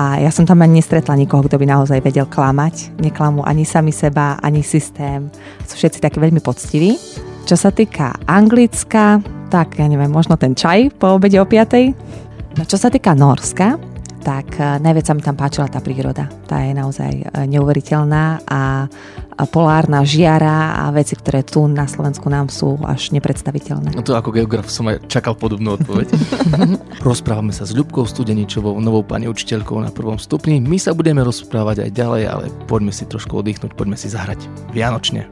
S: A ja som tam ani nestretla nikoho, kto by naozaj vedel klamať. Neklamú ani sami seba, ani systém. Sú všetci takí veľmi poctiví. Čo sa týka Anglicka, tak ja neviem, možno ten čaj po obede o 5. No čo sa týka Norska, tak najviac sa mi tam páčila tá príroda. Tá je naozaj neuveriteľná a polárna žiara a veci, ktoré tu na Slovensku nám sú až nepredstaviteľné.
B: No to ako geograf som aj čakal podobnú odpoveď. Rozprávame sa s Ľubkou Studeničovou, novou pani učiteľkou na prvom stupni. My sa budeme rozprávať aj ďalej, ale poďme si trošku oddychnúť, poďme si zahrať Vianočne.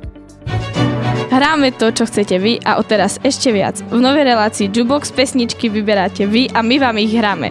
C: Hráme to, čo chcete vy a odteraz ešte viac. V novej relácii Jubox pesničky vyberáte vy a my vám ich hráme.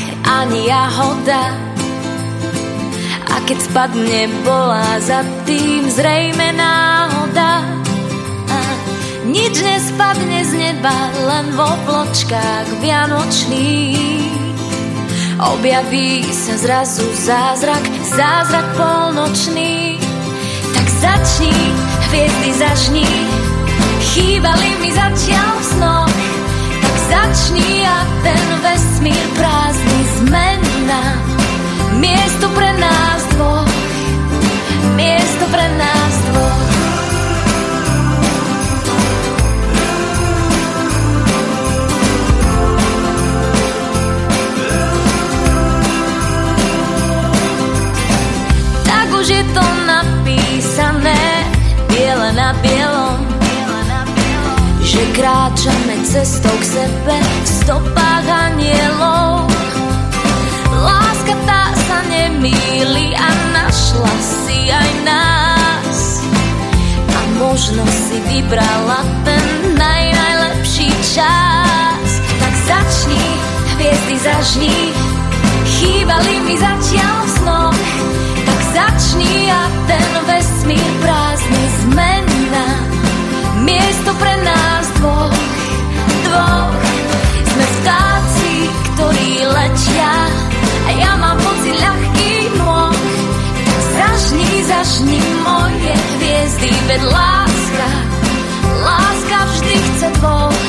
H: ani jahoda. A keď spadne, bola za tým zrejme náhoda. A nič nespadne z neba, len v obločkách vianočných. Objaví sa zrazu zázrak, zázrak polnočný. Tak začni, hviezdy zažni, chýbali mi zatiaľ snoch. Začni a ten vesmír prázdny zmena. Miesto pre nás dvoch, miesto pre nás dvoch. Tak už je to napísané, biele na bielom, že kráčame cestou k sebe v stopách anielov. Láska tá sa nemýli a našla si aj nás. A možno si vybrala ten naj, najlepší čas. Tak začni, hviezdy zažni, chýbali mi zatiaľ v. Tak začni a ten vesmír to pre nás dvoch, dvoch. Sme vtáci, ktorí letia a ja mám pocit ľahký nôh. Zažni, zažni moje hviezdy, ved láska, láska vždy chce dvoch.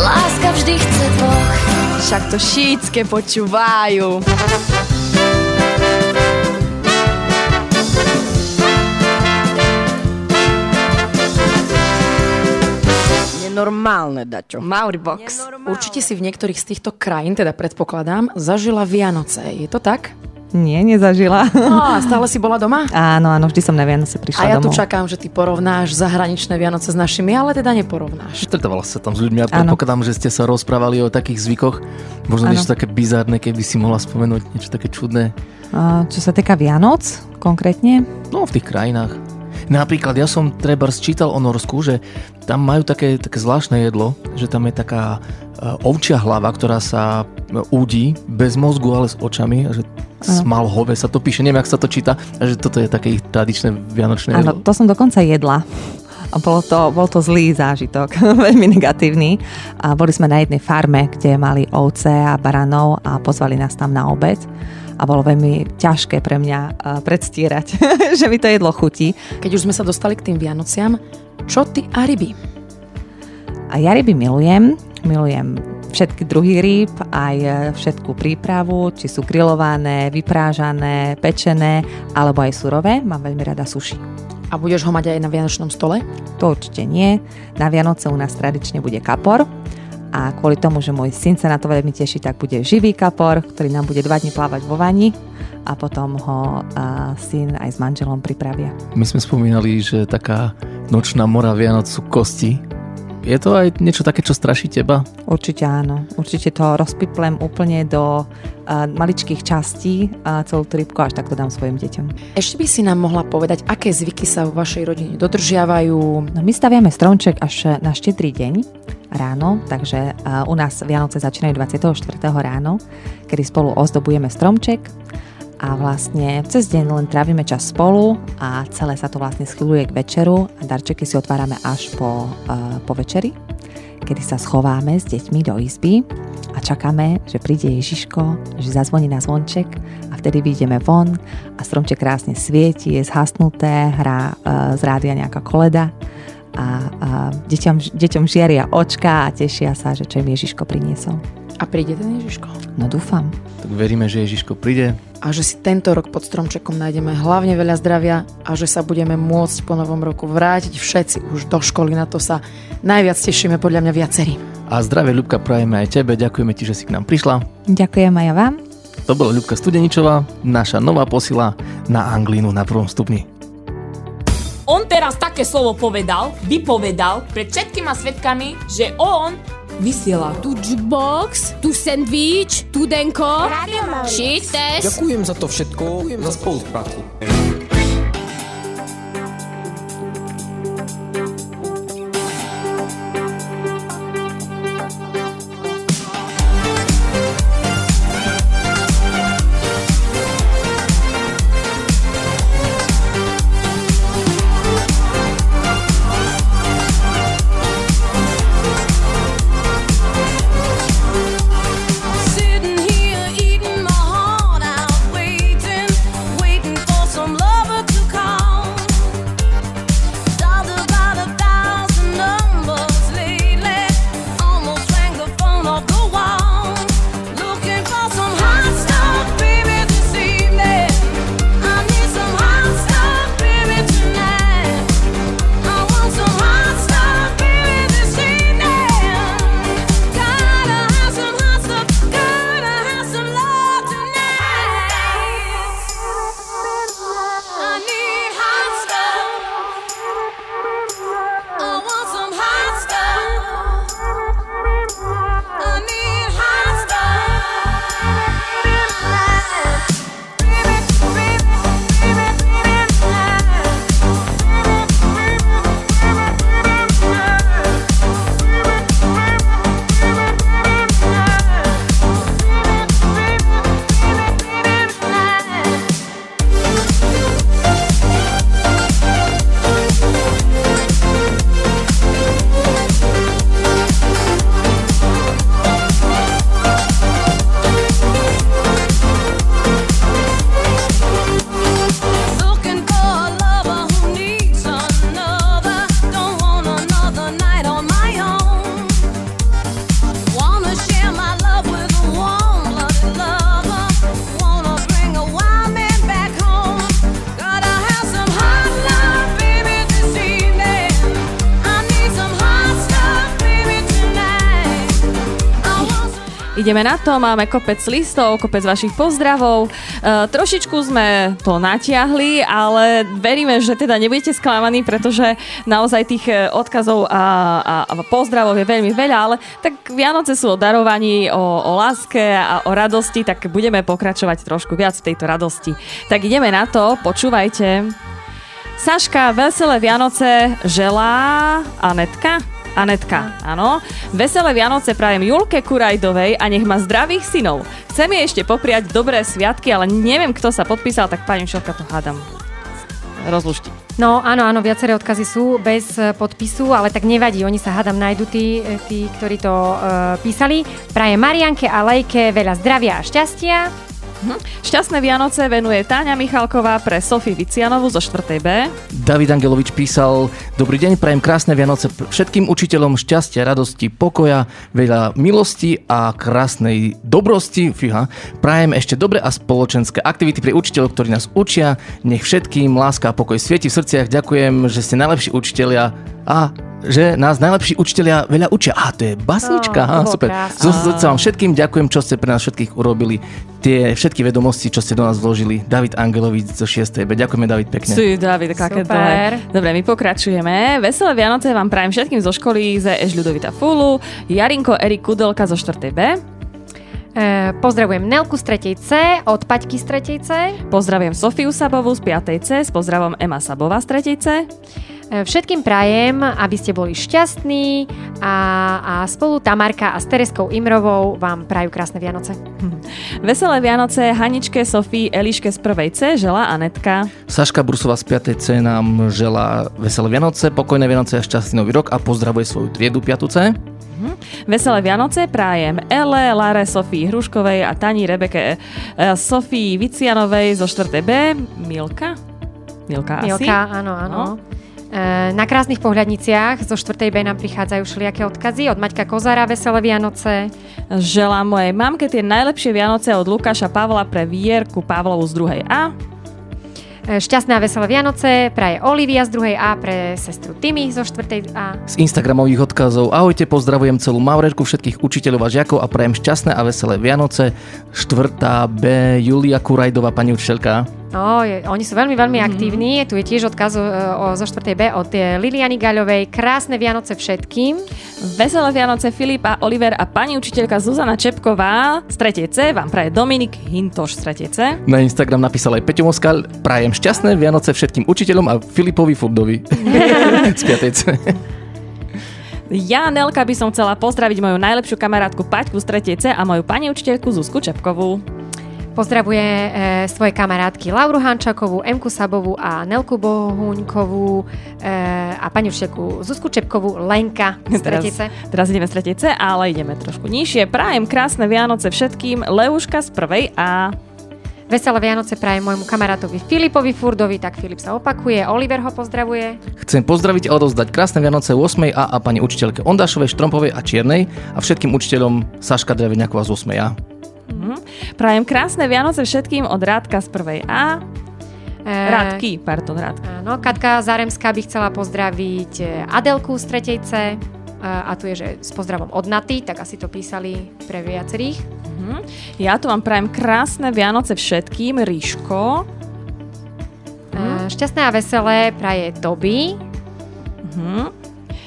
H: Láska vždy chce dvoch.
P: Však to šítske počúvajú.
T: Nenormálne, Dačo.
R: Mauribox. Určite si v niektorých z týchto krajín, teda predpokladám, zažila Vianoce. Je to tak?
S: Nie, nezažila.
R: Á, stále si bola doma?
S: Áno, áno, vždy som na Vianoce prišla
R: A ja tu
S: domov.
R: čakám, že ty porovnáš zahraničné Vianoce s našimi, ale teda neporovnáš.
B: Stretávala sa tam s ľuďmi a
R: Áno.
B: predpokladám, že ste sa rozprávali o takých zvykoch. Možno
S: Áno.
B: niečo také bizárne, keby si mohla spomenúť niečo také čudné.
S: A Čo sa týka Vianoc konkrétne,
B: No, v tých krajinách. Napríklad ja som treba sčítal o Norsku, že tam majú také, také zvláštne jedlo, že tam je taká e, ovčia hlava, ktorá sa e, údí bez mozgu, ale s očami, a že smalhové sa to píše, neviem, ak sa to číta, a že toto je také ich tradičné vianočné
S: áno,
B: jedlo.
S: to som dokonca jedla. A bolo to, bol to zlý zážitok, veľmi negatívny. A boli sme na jednej farme, kde mali ovce a baranov a pozvali nás tam na obed. A bolo veľmi ťažké pre mňa eh, predstierať, že mi to jedlo chutí.
R: Keď už sme sa dostali k tým Vianociam, čo ty a ryby?
S: A ja ryby milujem, milujem všetky druhy rýb, aj e, všetku prípravu, či sú grillované, vyprážané, pečené, alebo aj surové. Mám veľmi rada suši.
R: A budeš ho mať aj na Vianočnom stole?
S: To určite nie. Na Vianoce u nás tradične bude kapor a kvôli tomu, že môj syn sa na to veľmi teší, tak bude živý kapor, ktorý nám bude dva dní plávať vo vani a potom ho a, syn aj s manželom pripravia.
B: My sme spomínali, že taká nočná mora Vianoc sú kosti. Je to aj niečo také, čo straší teba?
S: Určite áno. Určite to rozpiplem úplne do uh, maličkých častí uh, celú tú rybku, až tak to dám svojim deťom.
R: Ešte by si nám mohla povedať, aké zvyky sa v vašej rodine dodržiavajú?
S: No, my staviame stromček až na štedrý deň ráno, takže uh, u nás Vianoce začínajú 24. ráno, kedy spolu ozdobujeme stromček a vlastne cez deň len trávime čas spolu a celé sa to vlastne schyluje k večeru a darčeky si otvárame až po, uh, po večeri, kedy sa schováme s deťmi do izby a čakáme, že príde Ježiško, že zazvoní na zvonček a vtedy vyjdeme von a stromček krásne svieti, je zhasnuté, hrá uh, z rádia nejaká koleda a, a deťom, deťom žiaria očka a tešia sa, že čo im Ježiško priniesol.
R: A príde ten Ježiško?
S: No dúfam.
B: Tak veríme, že Ježiško príde.
R: A že si tento rok pod stromčekom nájdeme hlavne veľa zdravia a že sa budeme môcť po novom roku vrátiť všetci už do školy. Na to sa najviac tešíme podľa mňa viacerí.
B: A zdravie Ľubka prajeme aj tebe, ďakujeme ti, že si k nám prišla.
S: Ďakujem aj ja vám.
B: To bola Ľubka Studeničová, naša nová posila na Anglínu na prvom stupni.
U: On teraz také slovo povedal, vypovedal pred všetkýma svetkami, že on vysiela.
N: Tu jukebox, tu sandwich, tu denko, shit test.
V: Ďakujem za to všetko, ďakujem za spoluprácu.
D: Ideme na to, máme kopec listov, kopec vašich pozdravov. E, trošičku sme to natiahli, ale veríme, že teda nebudete sklamaní, pretože naozaj tých e, odkazov a, a, a pozdravov je veľmi veľa, ale tak Vianoce sú o darovaní, o, o láske a o radosti, tak budeme pokračovať trošku viac v tejto radosti. Tak ideme na to, počúvajte. Saška, veselé Vianoce želá Anetka. Anetka, áno. Veselé Vianoce prajem Julke Kurajdovej a nech má zdravých synov. Chcem jej ešte popriať dobré sviatky, ale neviem, kto sa podpísal, tak pani Šovka to hádam. Rozlušti.
E: No áno, áno, viaceré odkazy sú bez e, podpisu, ale tak nevadí, oni sa hádam nájdu tí, e, tí ktorí to uh, písali. Prajem Marianke a Lejke veľa zdravia a šťastia.
D: Mhm. Šťastné Vianoce venuje Táňa Michalková pre Sofie Vicianovu zo 4. B.
B: David Angelovič písal Dobrý deň, prajem krásne Vianoce všetkým učiteľom šťastia, radosti, pokoja, veľa milosti a krásnej dobrosti. Fíha. Prajem ešte dobre a spoločenské aktivity pre učiteľov, ktorí nás učia. Nech všetkým láska a pokoj svieti v srdciach. Ďakujem, že ste najlepší učiteľia a že nás najlepší učiteľia veľa učia. A to je basnička.
E: To bolo
B: super. Zo srdca vám všetkým ďakujem, čo ste pre nás všetkých urobili. Tie všetky vedomosti, čo ste do nás vložili. David Angelovič zo 6. B. Ďakujeme, David, pekne.
D: Si, David, aké
E: Super.
D: Dobre, my pokračujeme. Veselé Vianoce vám prajem všetkým zo školy ZŠ Ľudovita Fulu, Jarinko Erik Kudelka zo 4. B.
E: E, pozdravujem Nelku z 3. C od Paťky z 3. C.
D: Pozdravujem Sofiu Sabovú z 5. C, s pozdravom Ema Sabová z 3. C.
E: E, Všetkým prajem, aby ste boli šťastní a, a spolu Tamarka a s Tereskou Imrovou vám prajú krásne Vianoce.
D: Veselé Vianoce Haničke, Sofii, Eliške z 1. C žela Anetka.
B: Saška Brusová z 5. C nám želá veselé Vianoce, pokojné Vianoce a šťastný nový rok a pozdravuje svoju triedu 5. C.
D: Veselé Vianoce prajem Ele, Lare, Sofii Hruškovej a Tani Rebeke e, Sofii Vicianovej zo 4. B. Milka? Milka asi?
E: Milka, áno, áno. E, Na krásnych pohľadniciach zo 4. B nám prichádzajú všelijaké odkazy od Maťka Kozara, Veselé Vianoce.
D: Želám mojej mamke tie najlepšie Vianoce od Lukáša Pavla pre Vierku Pavlovu z 2. A.
E: E, Šťastné a veselé Vianoce praje Olivia z 2. A pre sestru Timmy zo 4. A.
B: Z Instagramových odkazov Ahojte, pozdravujem celú Maurerku, všetkých učiteľov a žiakov a prajem šťastné a veselé Vianoce. 4. B. Julia Kurajdová, pani učiteľka.
E: No, je, oni sú veľmi, veľmi aktívni. Tu je tiež odkaz o, o, zo 4. B od e, Liliany Gaľovej. Krásne Vianoce všetkým.
D: Veselé Vianoce Filip a Oliver a pani učiteľka Zuzana Čepková z 3. C vám praje Dominik Hintoš z 3. C.
B: Na Instagram napísal aj Peťo Moskal. Prajem šťastné Vianoce všetkým učiteľom a Filipovi Furdovi. z 5. C.
D: Ja, Nelka, by som chcela pozdraviť moju najlepšiu kamarátku Paťku z 3. C a moju pani učiteľku Zuzku Čepkovú.
E: Pozdravuje e, svoje kamarátky Lauru Hančakovú, Emku Sabovú a Nelku Bohuňkovú e, a pani učiteľku Zuzku Čepkovú, Lenka z
D: Teraz,
E: Tretice.
D: teraz ideme z 3. C, ale ideme trošku nižšie. Prajem krásne Vianoce všetkým. Leuška z 1. A.
E: Veselé Vianoce prajem môjmu kamarátovi Filipovi Furdovi, tak Filip sa opakuje, Oliver ho pozdravuje.
B: Chcem pozdraviť a odozdať krásne Vianoce 8. A a pani učiteľke Ondášovej, Štrompovej a Čiernej a všetkým učiteľom Saška Dreveňaková z 8. A.
D: Mhm. Prajem krásne Vianoce všetkým od Rádka z 1. A.
E: E,
D: Rádky, pardon, Rádky.
E: Áno, Katka Zaremská by chcela pozdraviť e, Adelku z 3. C. E, A tu je, že s pozdravom od Naty, tak asi to písali pre viacerých.
D: Mhm. Ja tu vám prajem krásne Vianoce všetkým. Ríško.
E: E, Šťastné a veselé praje Toby.
D: Mhm.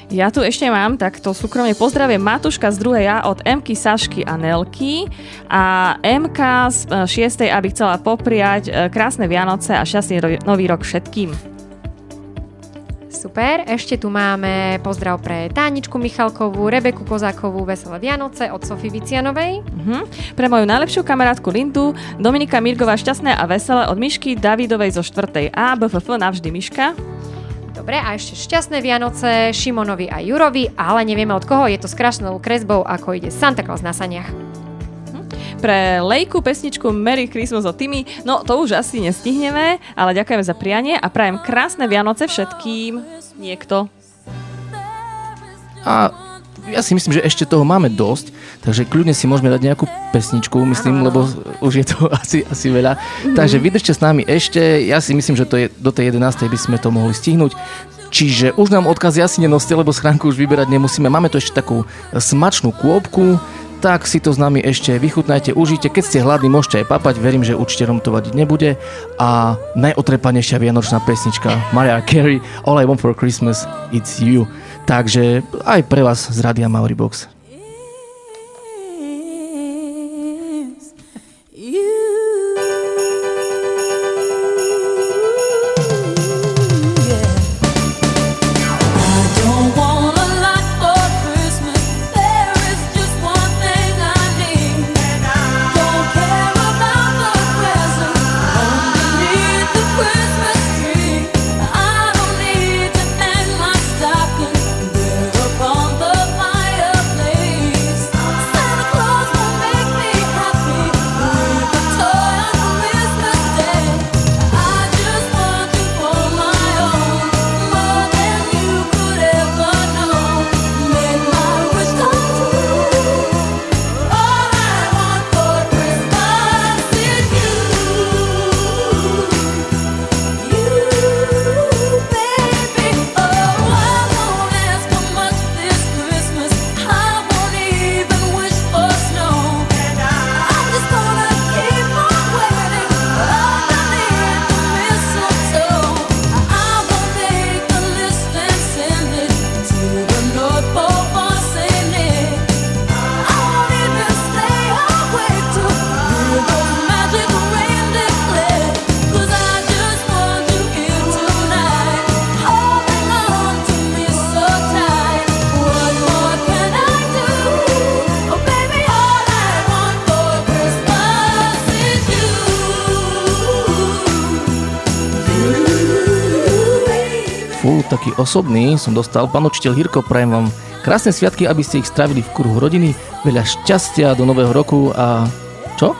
D: Ja tu ešte mám takto súkromne pozdravie Matuška z 2. A od Mky, Sašky a Nelky a MK z 6. aby chcela popriať e, krásne Vianoce a šťastný nový rok všetkým.
E: Super, ešte tu máme pozdrav pre Táničku Michalkovú, Rebeku Kozákovú, Veselé Vianoce od Sofie Vicianovej.
D: Mhm. Pre moju najlepšiu kamarátku Lindu, Dominika Mirgová šťastné a veselé od Myšky Davidovej zo 4. A, BFF navždy Myška.
E: Dobre, a ešte šťastné Vianoce Šimonovi a Jurovi, ale nevieme od koho, je to s krásnou kresbou, ako ide Santa Claus na saniach.
D: Pre Lejku pesničku Merry Christmas od Timmy, no to už asi nestihneme, ale ďakujeme za prianie a prajem krásne Vianoce všetkým. Niekto.
B: A ja si myslím, že ešte toho máme dosť, takže kľudne si môžeme dať nejakú pesničku, myslím, lebo už je to asi, asi veľa. Takže vydržte s nami ešte, ja si myslím, že to je, do tej 11. by sme to mohli stihnúť. Čiže už nám odkazy asi nenoste, lebo schránku už vyberať nemusíme. Máme tu ešte takú smačnú kôpku, tak si to s nami ešte vychutnajte, užite. Keď ste hladní, môžete aj papať, verím, že učiteľom to vadiť nebude. A najotrepanejšia vianočná pesnička Mariah Carey, All I Want for Christmas, It's You. Takže aj pre vás z Radia Mauribox. Osobný som dostal. Pán učiteľ Hirko, prajem vám krásne sviatky, aby ste ich strávili v kruhu rodiny, veľa šťastia do nového roku a... Čo?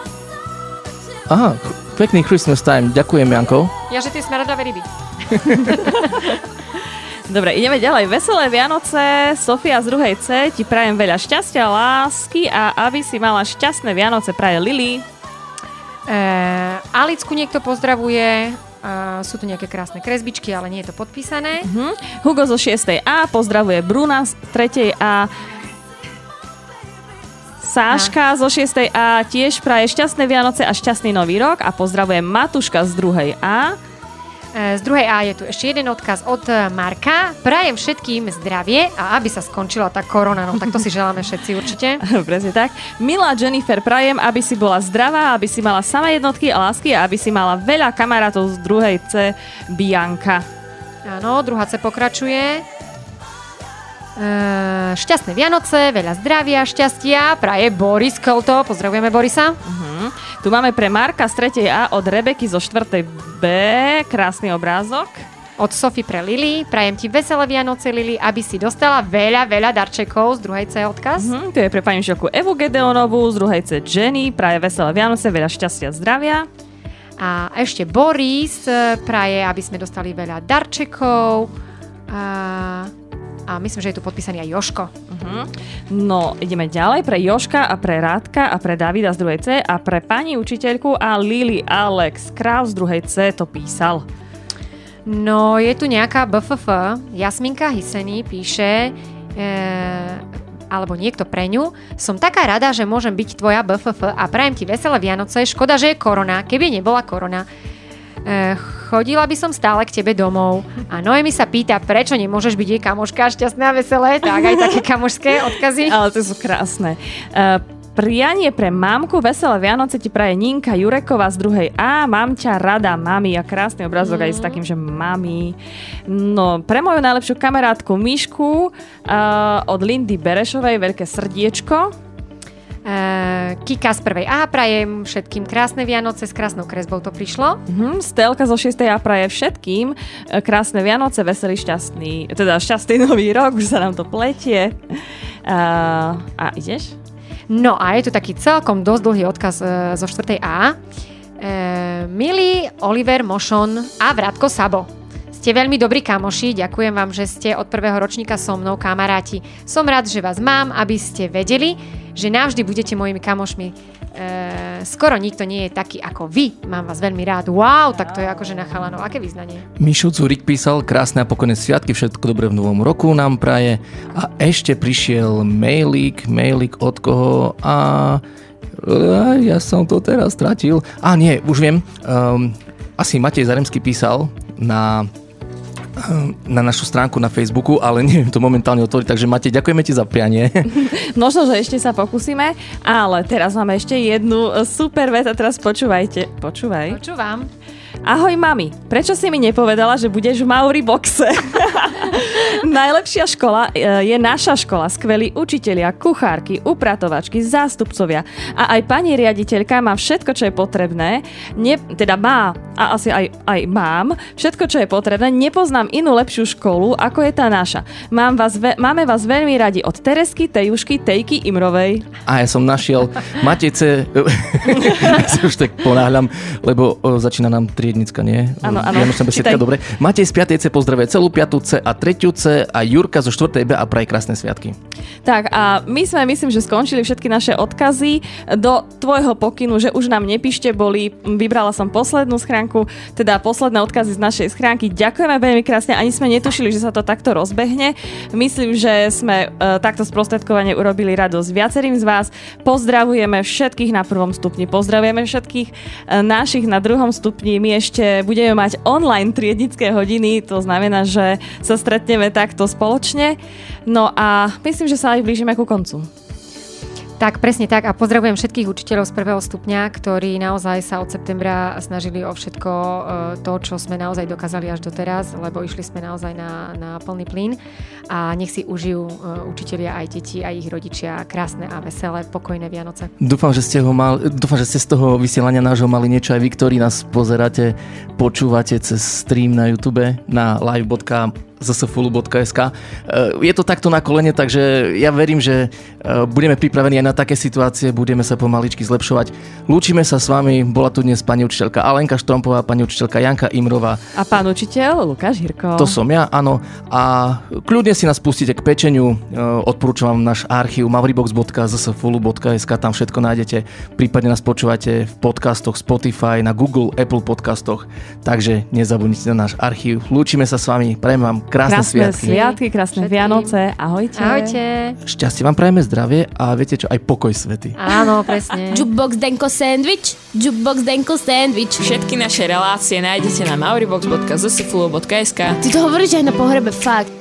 B: Aha, pekný Christmas time. Ďakujem, Janko.
E: Ja, že tie smradavé ryby.
D: Dobre, ideme ďalej. Veselé Vianoce, Sofia z druhej C, ti prajem veľa šťastia, lásky a aby si mala šťastné Vianoce, praje Lili.
E: Uh, Alicku niekto pozdravuje. Sú tu nejaké krásne kresbičky, ale nie je to podpísané.
D: Uh-huh. Hugo zo 6. A pozdravuje Bruna z 3. A Sáška zo 6. A tiež praje šťastné Vianoce a šťastný nový rok a pozdravuje Matuška z 2. A
E: Z druhej A je tu ešte jeden odkaz od eh, Marka. Prajem všetkým zdravie a aby sa skončila tá korona. No tak to si želáme všetci určite.
D: Presne tak. Milá Jennifer, prajem, aby si bola zdravá, aby si mala samé jednotky a lásky a aby si mala veľa kamarátov z druhej C Bianka.
E: Áno, druhá C pokračuje. Eh, šťastné Vianoce, veľa zdravia, šťastia, praje Boris Kolto. Pozdravujeme Borisa.
D: Uh-huh. Tu máme pre Marka z 3. A od Rebeky zo 4. B. Krásny obrázok.
E: Od Sofy pre Lili. Prajem ti veselé Vianoce, Lili, aby si dostala veľa, veľa darčekov z druhej C odkaz.
D: Uh-huh. Tu je pre pani učiteľku Evu Gedeonovú z druhej C Jenny. Praje veselé Vianoce, veľa šťastia, zdravia.
E: A ešte Boris eh, praje, aby sme dostali veľa darčekov. A, a myslím, že je tu podpísaný aj Joško.
D: Uh-huh. No, ideme ďalej pre Joška a pre Rádka a pre Davida z druhej C a pre pani učiteľku a Lily Alex. Král z druhej C to písal.
E: No, je tu nejaká BFF. Jasminka Hiseny píše, e, alebo niekto pre ňu. Som taká rada, že môžem byť tvoja BFF a prajem ti veselé Vianoce. Škoda, že je korona. Keby nebola korona, chodila by som stále k tebe domov. A Noemi sa pýta, prečo nemôžeš byť jej kamoška šťastné a veselé. Tak aj také kamošské odkazy.
D: Ale to sú krásne. Uh, Prianie pre mamku, veselé Vianoce ti praje Ninka Jureková z druhej A. Mám ťa rada, mami. A krásny obrazok mm. aj s takým, že mami. No, pre moju najlepšiu kamarátku Mišku uh, od Lindy Berešovej veľké srdiečko.
E: Uh, Kika z prvej A prajem všetkým krásne Vianoce, s krásnou kresbou to prišlo.
D: Uh-huh. Stelka zo 6. A praje všetkým uh, krásne Vianoce, veselý, šťastný, teda šťastný nový rok, už sa nám to pletie. Uh, a ideš?
E: No a je tu taký celkom dosť dlhý odkaz e, zo 4. A. E, milý Oliver Mošon a Vratko Sabo. Ste veľmi dobrí kamoši, ďakujem vám, že ste od prvého ročníka so mnou kamaráti. Som rád, že vás mám, aby ste vedeli, že navždy budete mojimi kamošmi. E, skoro nikto nie je taký ako vy. Mám vás veľmi rád. Wow, tak to je akože na chalanov. Aké význanie?
B: Mišo Zurik písal krásne a pokojné sviatky, všetko dobré v novom roku nám praje a ešte prišiel mailík, mailík od koho a ja som to teraz stratil. A nie, už viem, um, asi Matej Zaremský písal na na našu stránku na Facebooku, ale neviem to momentálne otvoriť, takže Matej, ďakujeme ti za prianie.
D: Možno, že ešte sa pokúsime, ale teraz máme ešte jednu super vec a teraz počúvajte. Počúvaj.
E: Počúvam.
D: Ahoj mami, prečo si mi nepovedala, že budeš v Mauri boxe? Najlepšia škola e, je naša škola. Skvelí učitelia, kuchárky, upratovačky, zástupcovia. A aj pani riaditeľka má všetko, čo je potrebné. Ne, teda má, a asi aj, aj mám, všetko, čo je potrebné. Nepoznám inú lepšiu školu, ako je tá naša. Mám vás ve, máme vás veľmi radi od Teresky, Tejušky, Tejky, Imrovej.
B: A ja som našiel Matejce, ja sa už tak ponáhľam, lebo začína nám triednicka, nie?
D: Áno, áno. Čítaj.
B: dobre. Matej z 5. C pozdravuje celú 5. C a 3. C a Jurka zo 4. B a praje krásne sviatky.
D: Tak a my sme, myslím, že skončili všetky naše odkazy. Do tvojho pokynu, že už nám nepíšte, boli, vybrala som poslednú schránku, teda posledné odkazy z našej schránky. Ďakujeme veľmi krásne, ani sme netušili, že sa to takto rozbehne. Myslím, že sme e, takto sprostredkovane urobili radosť viacerým z vás. Pozdravujeme všetkých na prvom stupni, pozdravujeme všetkých e, našich na druhom stupni. My ešte budeme mať online triednické hodiny, to znamená, že sa stretneme takto spoločne. No a myslím, že sa aj blížime ku koncu.
E: Tak, presne tak. A pozdravujem všetkých učiteľov z prvého stupňa, ktorí naozaj sa od septembra snažili o všetko e, to, čo sme naozaj dokázali až doteraz, lebo išli sme naozaj na, na plný plyn. A nech si užijú e, učitelia aj deti, aj ich rodičia krásne a veselé, pokojné Vianoce.
B: Dúfam, že ste, ho mal, dúfam, že ste z toho vysielania nášho mali niečo aj vy, ktorí nás pozeráte, počúvate cez stream na YouTube na live.zsfulu.sk. E, Je to takto na kolene, takže ja verím, že e, budeme pripravení aj na také situácie, budeme sa pomaličky zlepšovať. Lúčime sa s vami, bola tu dnes pani učiteľka Alenka Štrompová, pani učiteľka Janka Imrová.
D: A pán učiteľ Lukáš Hirko.
B: To som ja, áno. A kľudne si nás pustíte k pečeniu. E, Odporúčam vám náš archív mauribox.zsfulu.sk, tam všetko nájdete. Prípadne nás počúvate v podcastoch Spotify, na Google, Apple podcastoch. Takže nezabudnite na náš archív. Lúčime sa s vami, prajem vám krásne,
D: Krásne
B: sviatky.
D: sviatky, krásne Vianoce. Ahojte.
E: Ahojte.
B: Šťastie vám prajeme zdravie a viete čo, aj pokoj svety.
E: Áno, presne.
H: Jukebox Denko Sandwich, Jukebox Denko Sandwich.
P: Všetky naše relácie nájdete na mauribox.zsfulu.sk
H: Ty to hovoríš aj na pohrebe, fakt.